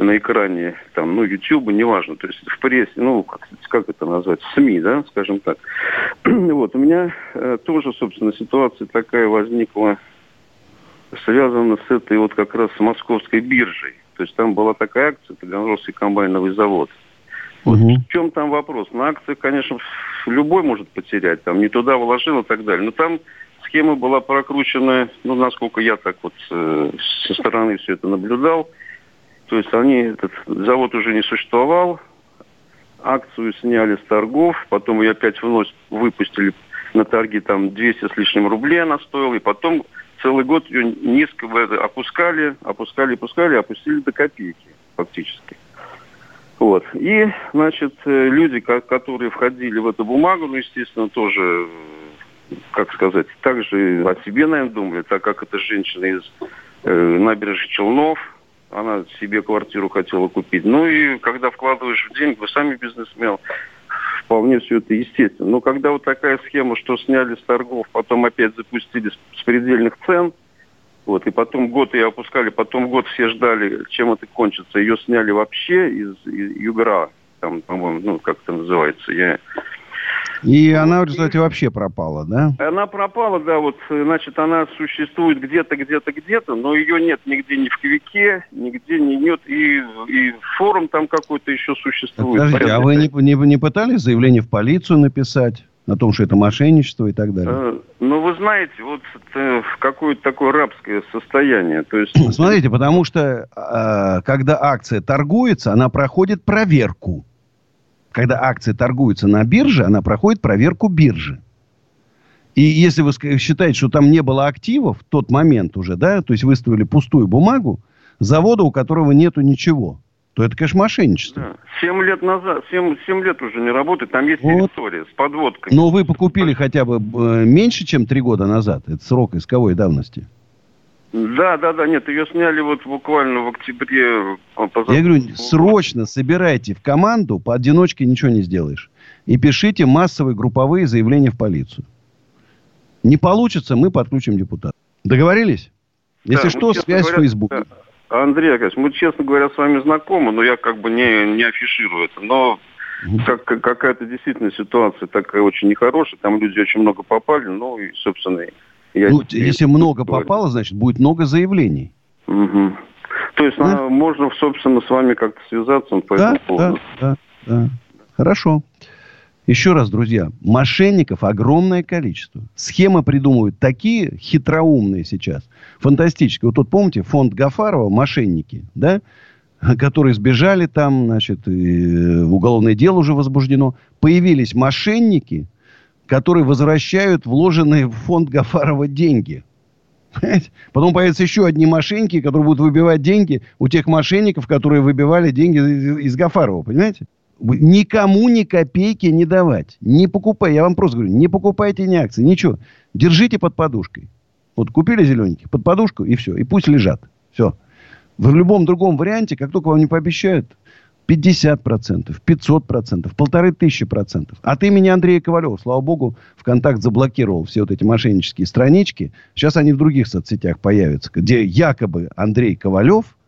на экране, там, ну, YouTube, неважно, то есть в прессе, ну, как, как это назвать, СМИ, да, скажем так. вот, у меня э, тоже, собственно, ситуация такая возникла, связана с этой вот как раз с московской биржей. То есть там была такая акция, Таганрогский комбайновый завод. Вот угу. в чем там вопрос? На акции, конечно, любой может потерять, там не туда вложил и так далее. Но там схема была прокручена, ну, насколько я так вот э, со стороны все это наблюдал, то есть они, этот завод уже не существовал, акцию сняли с торгов, потом ее опять вновь выпустили на торги, там 200 с лишним рублей она стоила, и потом целый год ее низко опускали, опускали, опускали, опустили до копейки фактически. Вот. И, значит, э, люди, которые входили в эту бумагу, ну, естественно, тоже, как сказать, также о себе, наверное, думали, так как это женщина из э, набережных Челнов, она себе квартиру хотела купить. Ну и когда вкладываешь в деньги, вы сами бизнесмен, вполне все это естественно. Но когда вот такая схема, что сняли с торгов, потом опять запустили с предельных цен – вот, и потом год ее опускали, потом год все ждали, чем это кончится. Ее сняли вообще из, из Югра, там, по-моему, ну, как это называется. Я... И она в результате вообще пропала, да? Она пропала, да, вот, значит, она существует где-то, где-то, где-то, но ее нет нигде ни в Квике, нигде не нет, и, и форум там какой-то еще существует. Подождите, а вы не, не, не пытались заявление в полицию написать? на том, что это мошенничество и так далее? Э, ну, вы знаете, вот в какое-то такое рабское состояние. То есть... Смотрите, потому что э, когда акция торгуется, она проходит проверку. Когда акция торгуется на бирже, она проходит проверку биржи. И если вы считаете, что там не было активов в тот момент уже, да, то есть выставили пустую бумагу, завода, у которого нету ничего – то это, конечно, мошенничество. Да. Семь лет назад, семь, семь лет уже не работает, там есть вот. территория с подводкой. Но вы покупили хотя бы э, меньше, чем три года назад, это срок исковой давности. Да, да, да, нет, ее сняли вот буквально в октябре. Э, Я говорю, срочно собирайте в команду, поодиночке ничего не сделаешь. И пишите массовые групповые заявления в полицию. Не получится, мы подключим депутата. Договорились? Если да, что, связь говоря, в. Да. Андрей Яковлевич, мы, честно говоря, с вами знакомы, но я как бы не, не афиширую это. Но как, какая-то действительно ситуация такая очень нехорошая, там люди очень много попали, ну и, собственно, я... Ну, если много говорю. попало, значит, будет много заявлений. Угу. То есть да? можно, собственно, с вами как-то связаться по да, этому поводу. Да, да, да. Хорошо. Еще раз, друзья, мошенников огромное количество. Схемы придумывают такие хитроумные сейчас, фантастические. Вот тут помните фонд Гафарова «Мошенники», да? которые сбежали там, значит, уголовное дело уже возбуждено. Появились мошенники, которые возвращают вложенные в фонд Гафарова деньги. Потом появятся еще одни мошенники, которые будут выбивать деньги у тех мошенников, которые выбивали деньги из Гафарова, понимаете? Никому ни копейки не давать. Не покупай. Я вам просто говорю, не покупайте ни акции, ничего. Держите под подушкой. Вот купили зелененький под подушку и все. И пусть лежат. Все. В любом другом варианте, как только вам не пообещают, 50%, 500%, полторы тысячи процентов. От имени Андрея Ковалева, слава богу, ВКонтакт заблокировал все вот эти мошеннические странички. Сейчас они в других соцсетях появятся, где якобы Андрей Ковалев –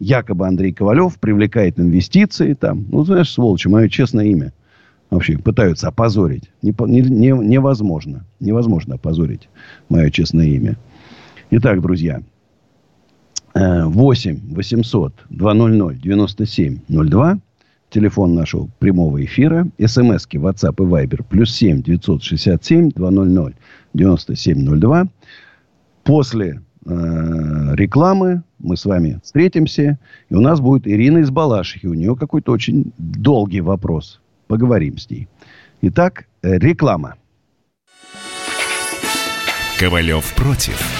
якобы Андрей Ковалев привлекает инвестиции там. Ну, знаешь, сволочи, мое честное имя. Вообще пытаются опозорить. Не, не, не, невозможно. Невозможно опозорить мое честное имя. Итак, друзья. 8 800 200 9702. Телефон нашего прямого эфира. СМСки WhatsApp и Viber. Плюс 7 967 200 9702. После э, рекламы мы с вами встретимся, и у нас будет Ирина из Балашихи. У нее какой-то очень долгий вопрос. Поговорим с ней. Итак, э, реклама. Ковалев против.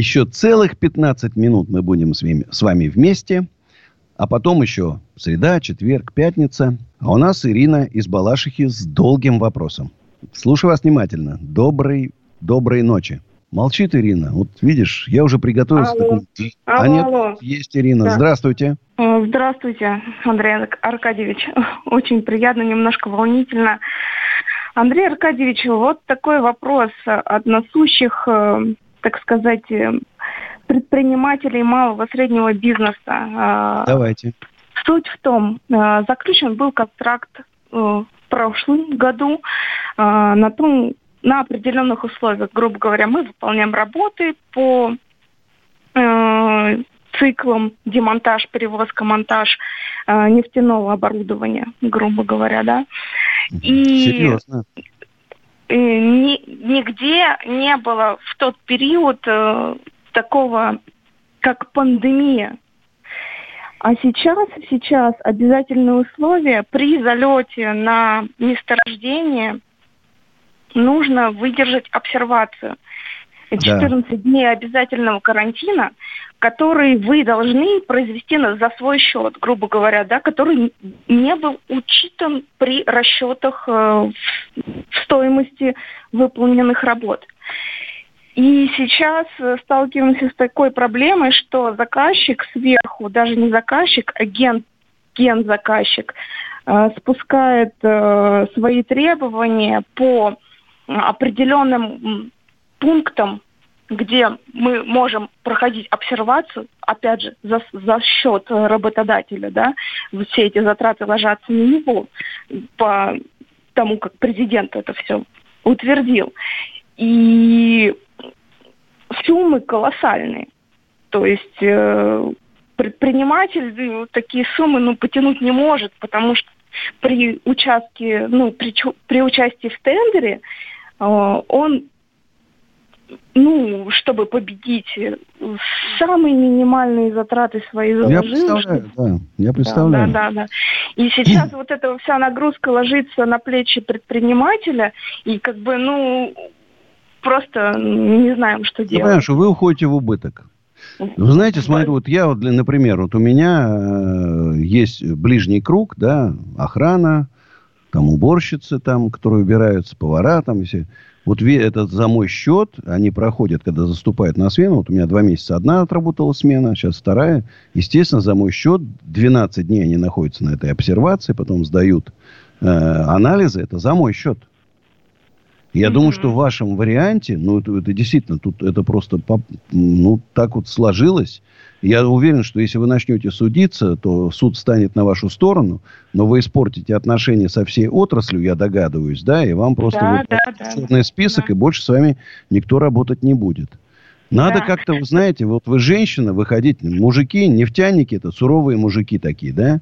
еще целых 15 минут мы будем с вами, с вами вместе. А потом еще среда, четверг, пятница. А у нас Ирина из Балашихи с долгим вопросом. Слушаю вас внимательно. Доброй, доброй ночи. Молчит Ирина. Вот видишь, я уже приготовился. Алло. К... Алло, а нет, алло. есть Ирина. Да. Здравствуйте. Э, Здравствуйте, Андрей Аркадьевич. Очень приятно, немножко волнительно. Андрей Аркадьевич, вот такой вопрос от насущих, э, так сказать, э, предпринимателей малого среднего бизнеса. Э, Давайте. Суть в том, э, заключен был контракт э, в прошлом году на том, на определенных условиях, грубо говоря, мы выполняем работы по э, циклам демонтаж, перевозка, монтаж э, нефтяного оборудования, грубо говоря, да. И Серьезно. Э, ни- нигде не было в тот период э, такого, как пандемия. А сейчас, сейчас обязательное условие при залете на месторождение нужно выдержать обсервацию. 14 дней обязательного карантина, который вы должны произвести за свой счет, грубо говоря, да, который не был учитан при расчетах э, в стоимости выполненных работ. И сейчас э, сталкиваемся с такой проблемой, что заказчик сверху, даже не заказчик, а ген, гензаказчик, э, спускает э, свои требования по определенным м, пунктам, где мы можем проходить обсервацию, опять же, за, за счет э, работодателя, да, все эти затраты ложатся на него по тому, как президент это все утвердил. И суммы колоссальные. То есть э, предприниматель э, такие суммы ну, потянуть не может, потому что при участке, ну, при, при участии в тендере э, он ну, чтобы победить, э, самые минимальные затраты свои Я заложил. представляю, да. Я представляю. да, да, да. И сейчас вот эта вся нагрузка ложится на плечи предпринимателя, и как бы, ну, просто не знаем, что Я делать. понимаю, что вы уходите в убыток. Вы знаете, смотрите, вот я, вот, для- например, вот у меня э, есть ближний круг, да, охрана, там уборщицы, там, которые убираются, повара, там, все. Вот этот за мой счет, они проходят, когда заступают на смену. Вот у меня два месяца одна отработала смена, сейчас вторая. Естественно, за мой счет 12 дней они находятся на этой обсервации, потом сдают э, анализы. Это за мой счет. Я думаю, что в вашем варианте, ну, это, это действительно, тут это просто, ну, так вот сложилось. Я уверен, что если вы начнете судиться, то суд станет на вашу сторону, но вы испортите отношения со всей отраслью, я догадываюсь, да, и вам просто Да, да, да. черный список, и больше с вами никто работать не будет. Надо Да. как-то, вы знаете, вот вы женщина, выходите, мужики, нефтяники, это суровые мужики такие, да?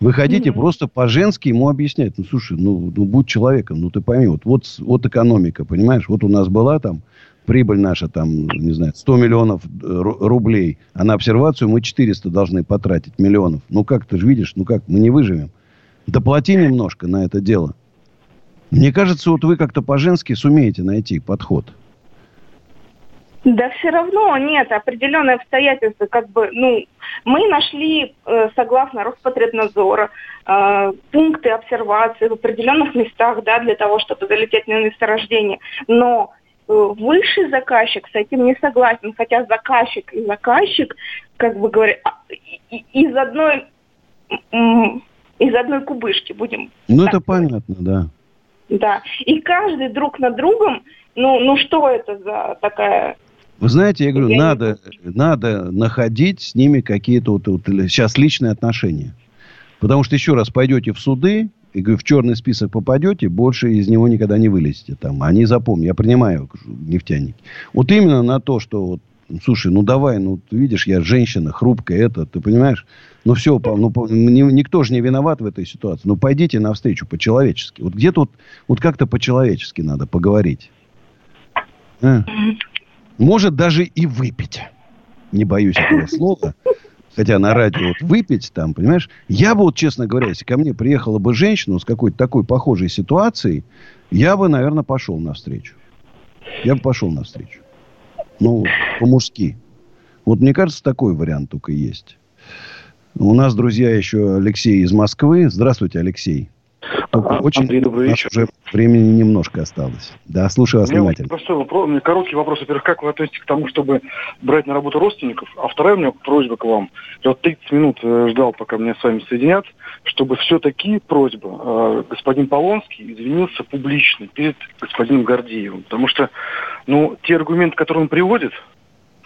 Выходите просто по-женски ему объяснять. Ну, слушай, ну, ну, будь человеком, ну, ты пойми, вот, вот, вот экономика, понимаешь? Вот у нас была там прибыль наша, там, не знаю, 100 миллионов э, ру- рублей, а на обсервацию мы 400 должны потратить миллионов. Ну, как ты же видишь, ну, как, мы не выживем. Доплати немножко на это дело. Мне кажется, вот вы как-то по-женски сумеете найти подход. Да все равно нет, определенные обстоятельства, как бы, ну, мы нашли, э, согласно Роспотребнадзора, э, пункты обсервации в определенных местах, да, для того, чтобы залететь на месторождение, но высший заказчик с этим не согласен, хотя заказчик и заказчик, как бы говорят, а, из одной, из одной кубышки будем Ну, это понятно, да. да. И каждый друг над другом, ну, ну что это за такая... Вы знаете, я говорю, Я не надо, надо находить с ними какие-то вот, вот сейчас личные отношения. Потому что, еще раз, пойдете в суды, и говорю, в черный список попадете, больше из него никогда не вылезете. Там. Они запомнят. Я принимаю нефтяники. Вот именно на то, что вот, слушай, ну давай, ну ты видишь, я женщина, хрупкая, это, ты понимаешь? Ну все, ну, никто же не виноват в этой ситуации. Ну пойдите навстречу по-человечески. Вот где-то вот, вот как-то по-человечески надо поговорить. А? Может даже и выпить. не боюсь этого слова, хотя на радио вот выпить там, понимаешь, я бы вот, честно говоря, если ко мне приехала бы женщина с какой-то такой похожей ситуацией, я бы, наверное, пошел навстречу. Я бы пошел навстречу. Ну, по-мужски. Вот мне кажется, такой вариант только есть. У нас, друзья, еще Алексей из Москвы. Здравствуйте, Алексей. Только очень Андрей, добрый вечер. уже времени немножко осталось. Да, слушаю вас внимательно. Простой вопрос, у меня короткий вопрос. Во-первых, как вы относитесь к тому, чтобы брать на работу родственников? А вторая у меня просьба к вам. Я вот 30 минут э, ждал, пока меня с вами соединят, чтобы все-таки просьба. Э, господин Полонский извинился публично перед господином Гордеевым. Потому что, ну, те аргументы, которые он приводит,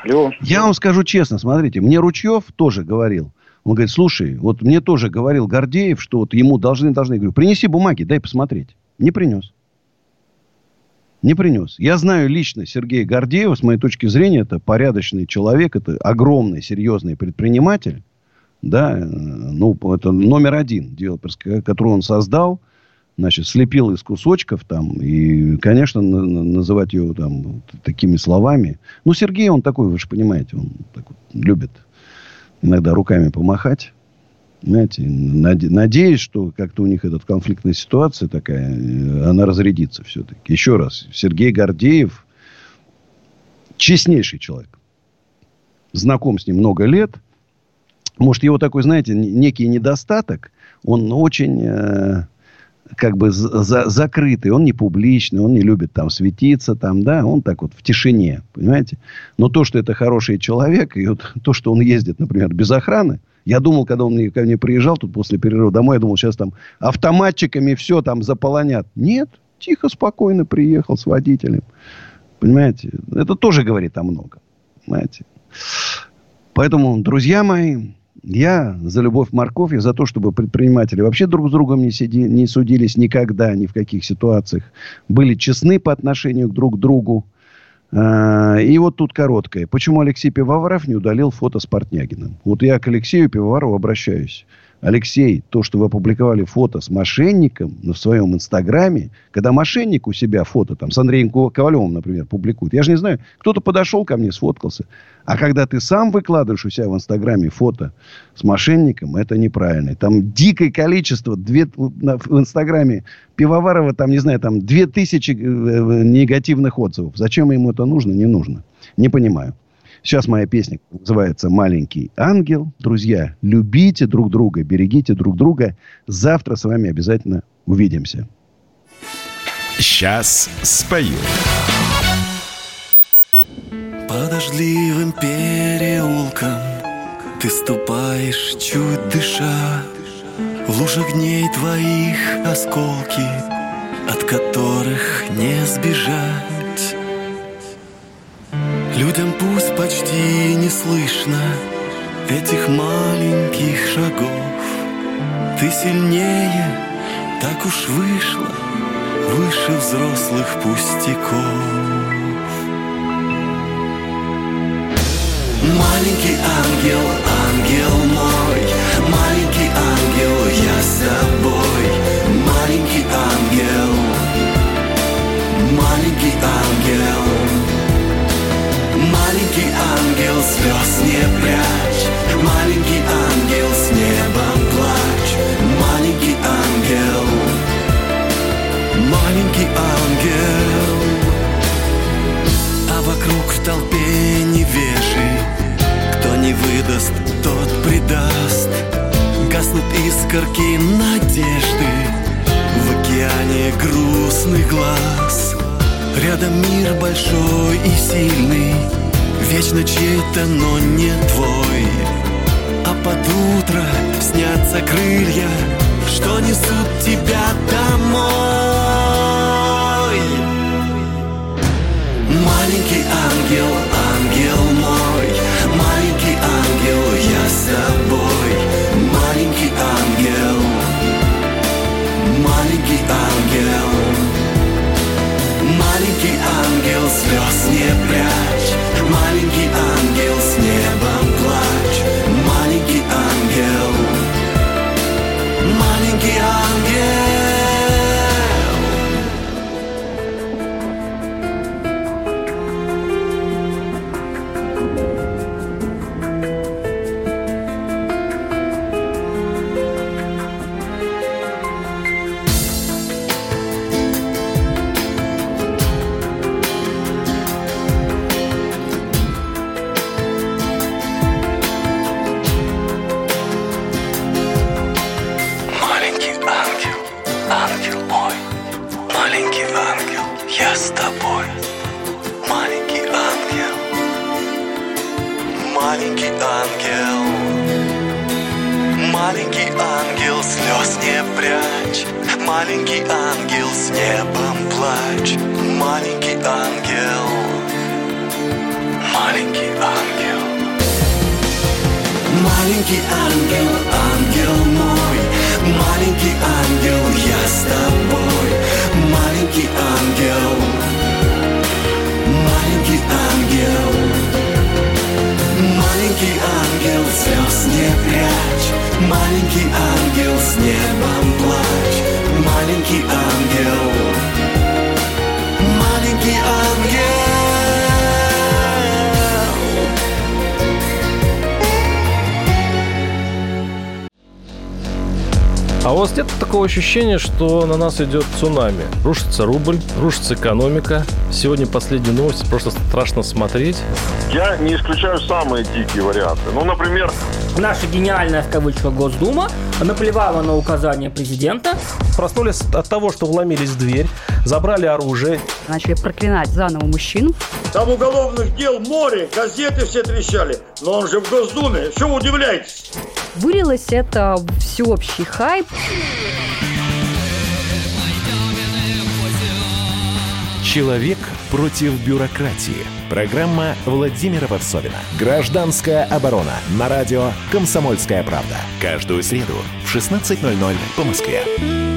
Алло. Я вам скажу честно, смотрите, мне Ручьев тоже говорил, он говорит, слушай, вот мне тоже говорил Гордеев, что вот ему должны, должны. Я говорю, принеси бумаги, дай посмотреть. Не принес. Не принес. Я знаю лично Сергея Гордеева, с моей точки зрения, это порядочный человек, это огромный, серьезный предприниматель. Да, э, ну, это номер один девелоперский, который он создал, значит, слепил из кусочков там, и, конечно, на, на, называть его там такими словами. Ну, Сергей, он такой, вы же понимаете, он так вот любит иногда руками помахать. Знаете, надеюсь, что как-то у них эта конфликтная ситуация такая, э, она разрядится все-таки. Еще раз, Сергей Гордеев честнейший человек. Знаком с ним много лет. Может, его такой, знаете, некий недостаток. Он очень э, как бы за, закрытый, он не публичный, он не любит там светиться, там, да, он так вот в тишине, понимаете? Но то, что это хороший человек, и вот то, что он ездит, например, без охраны, я думал, когда он ко мне приезжал тут после перерыва домой, я думал, сейчас там автоматчиками все там заполонят. Нет, тихо, спокойно приехал с водителем. Понимаете? Это тоже говорит о многом. Понимаете? Поэтому, друзья мои, я за любовь морковь, я за то, чтобы предприниматели вообще друг с другом не, сиди, не судились никогда, ни в каких ситуациях. Были честны по отношению к друг другу. А, и вот тут короткое. Почему Алексей Пивоваров не удалил фото с Портнягиным? Вот я к Алексею Пивоварову обращаюсь. Алексей, то, что вы опубликовали фото с мошенником в своем инстаграме, когда мошенник у себя фото там с Андреем Ковалевым, например, публикует, я же не знаю, кто-то подошел ко мне, сфоткался. А когда ты сам выкладываешь у себя в инстаграме фото с мошенником, это неправильно. Там дикое количество, две, в инстаграме Пивоварова, там, не знаю, там две тысячи э, э, негативных отзывов. Зачем ему это нужно? Не нужно. Не понимаю. Сейчас моя песня называется «Маленький ангел». Друзья, любите друг друга, берегите друг друга. Завтра с вами обязательно увидимся. Сейчас спою. По дождливым переулкам Ты ступаешь, чуть дыша В лужах дней твоих осколки От которых не сбежать Людям пусть почти не слышно Этих маленьких шагов. Ты сильнее, так уж вышло Выше взрослых пустяков. Маленький ангел, ангел мой Маленький ангел, я с тобой. Маленький ангел Маленький ангел Маленький ангел слез не прячь. Маленький ангел с небом плачь. Маленький ангел. Маленький ангел. А вокруг в толпе невежи Кто не выдаст, тот предаст. Гаснут искорки надежды. В океане грустных глаз. Рядом мир большой и сильный Вечно чей-то, но не твой. А под утро снятся крылья Что несут тебя домой. Маленький ангел, маленький ангел, с небом плачь, маленький ангел, маленький ангел. Маленький ангел, ангел мой, маленький ангел, я с тобой, маленький ангел, маленький ангел, маленький ангел, слез не прячь, маленький ангел, с небом плачь, маленький ангел, маленький ангел. А у вас нет такого ощущения, что на нас идет цунами? Рушится рубль, рушится экономика. Сегодня последние новости, просто страшно смотреть. Я не исключаю самые дикие варианты. Ну, например... Наша гениальная, в кавычках, Госдума наплевала на указания президента. Проснулись от того, что вломились в дверь, забрали оружие. Начали проклинать заново мужчину. Там уголовных дел море, газеты все трещали. Но он же в Госдуме. Что вы удивляетесь? Вылилось это всеобщий хайп. Человек против бюрократии. Программа Владимира Варсовина. Гражданская оборона. На радио «Комсомольская правда». Каждую среду в 16.00 по Москве.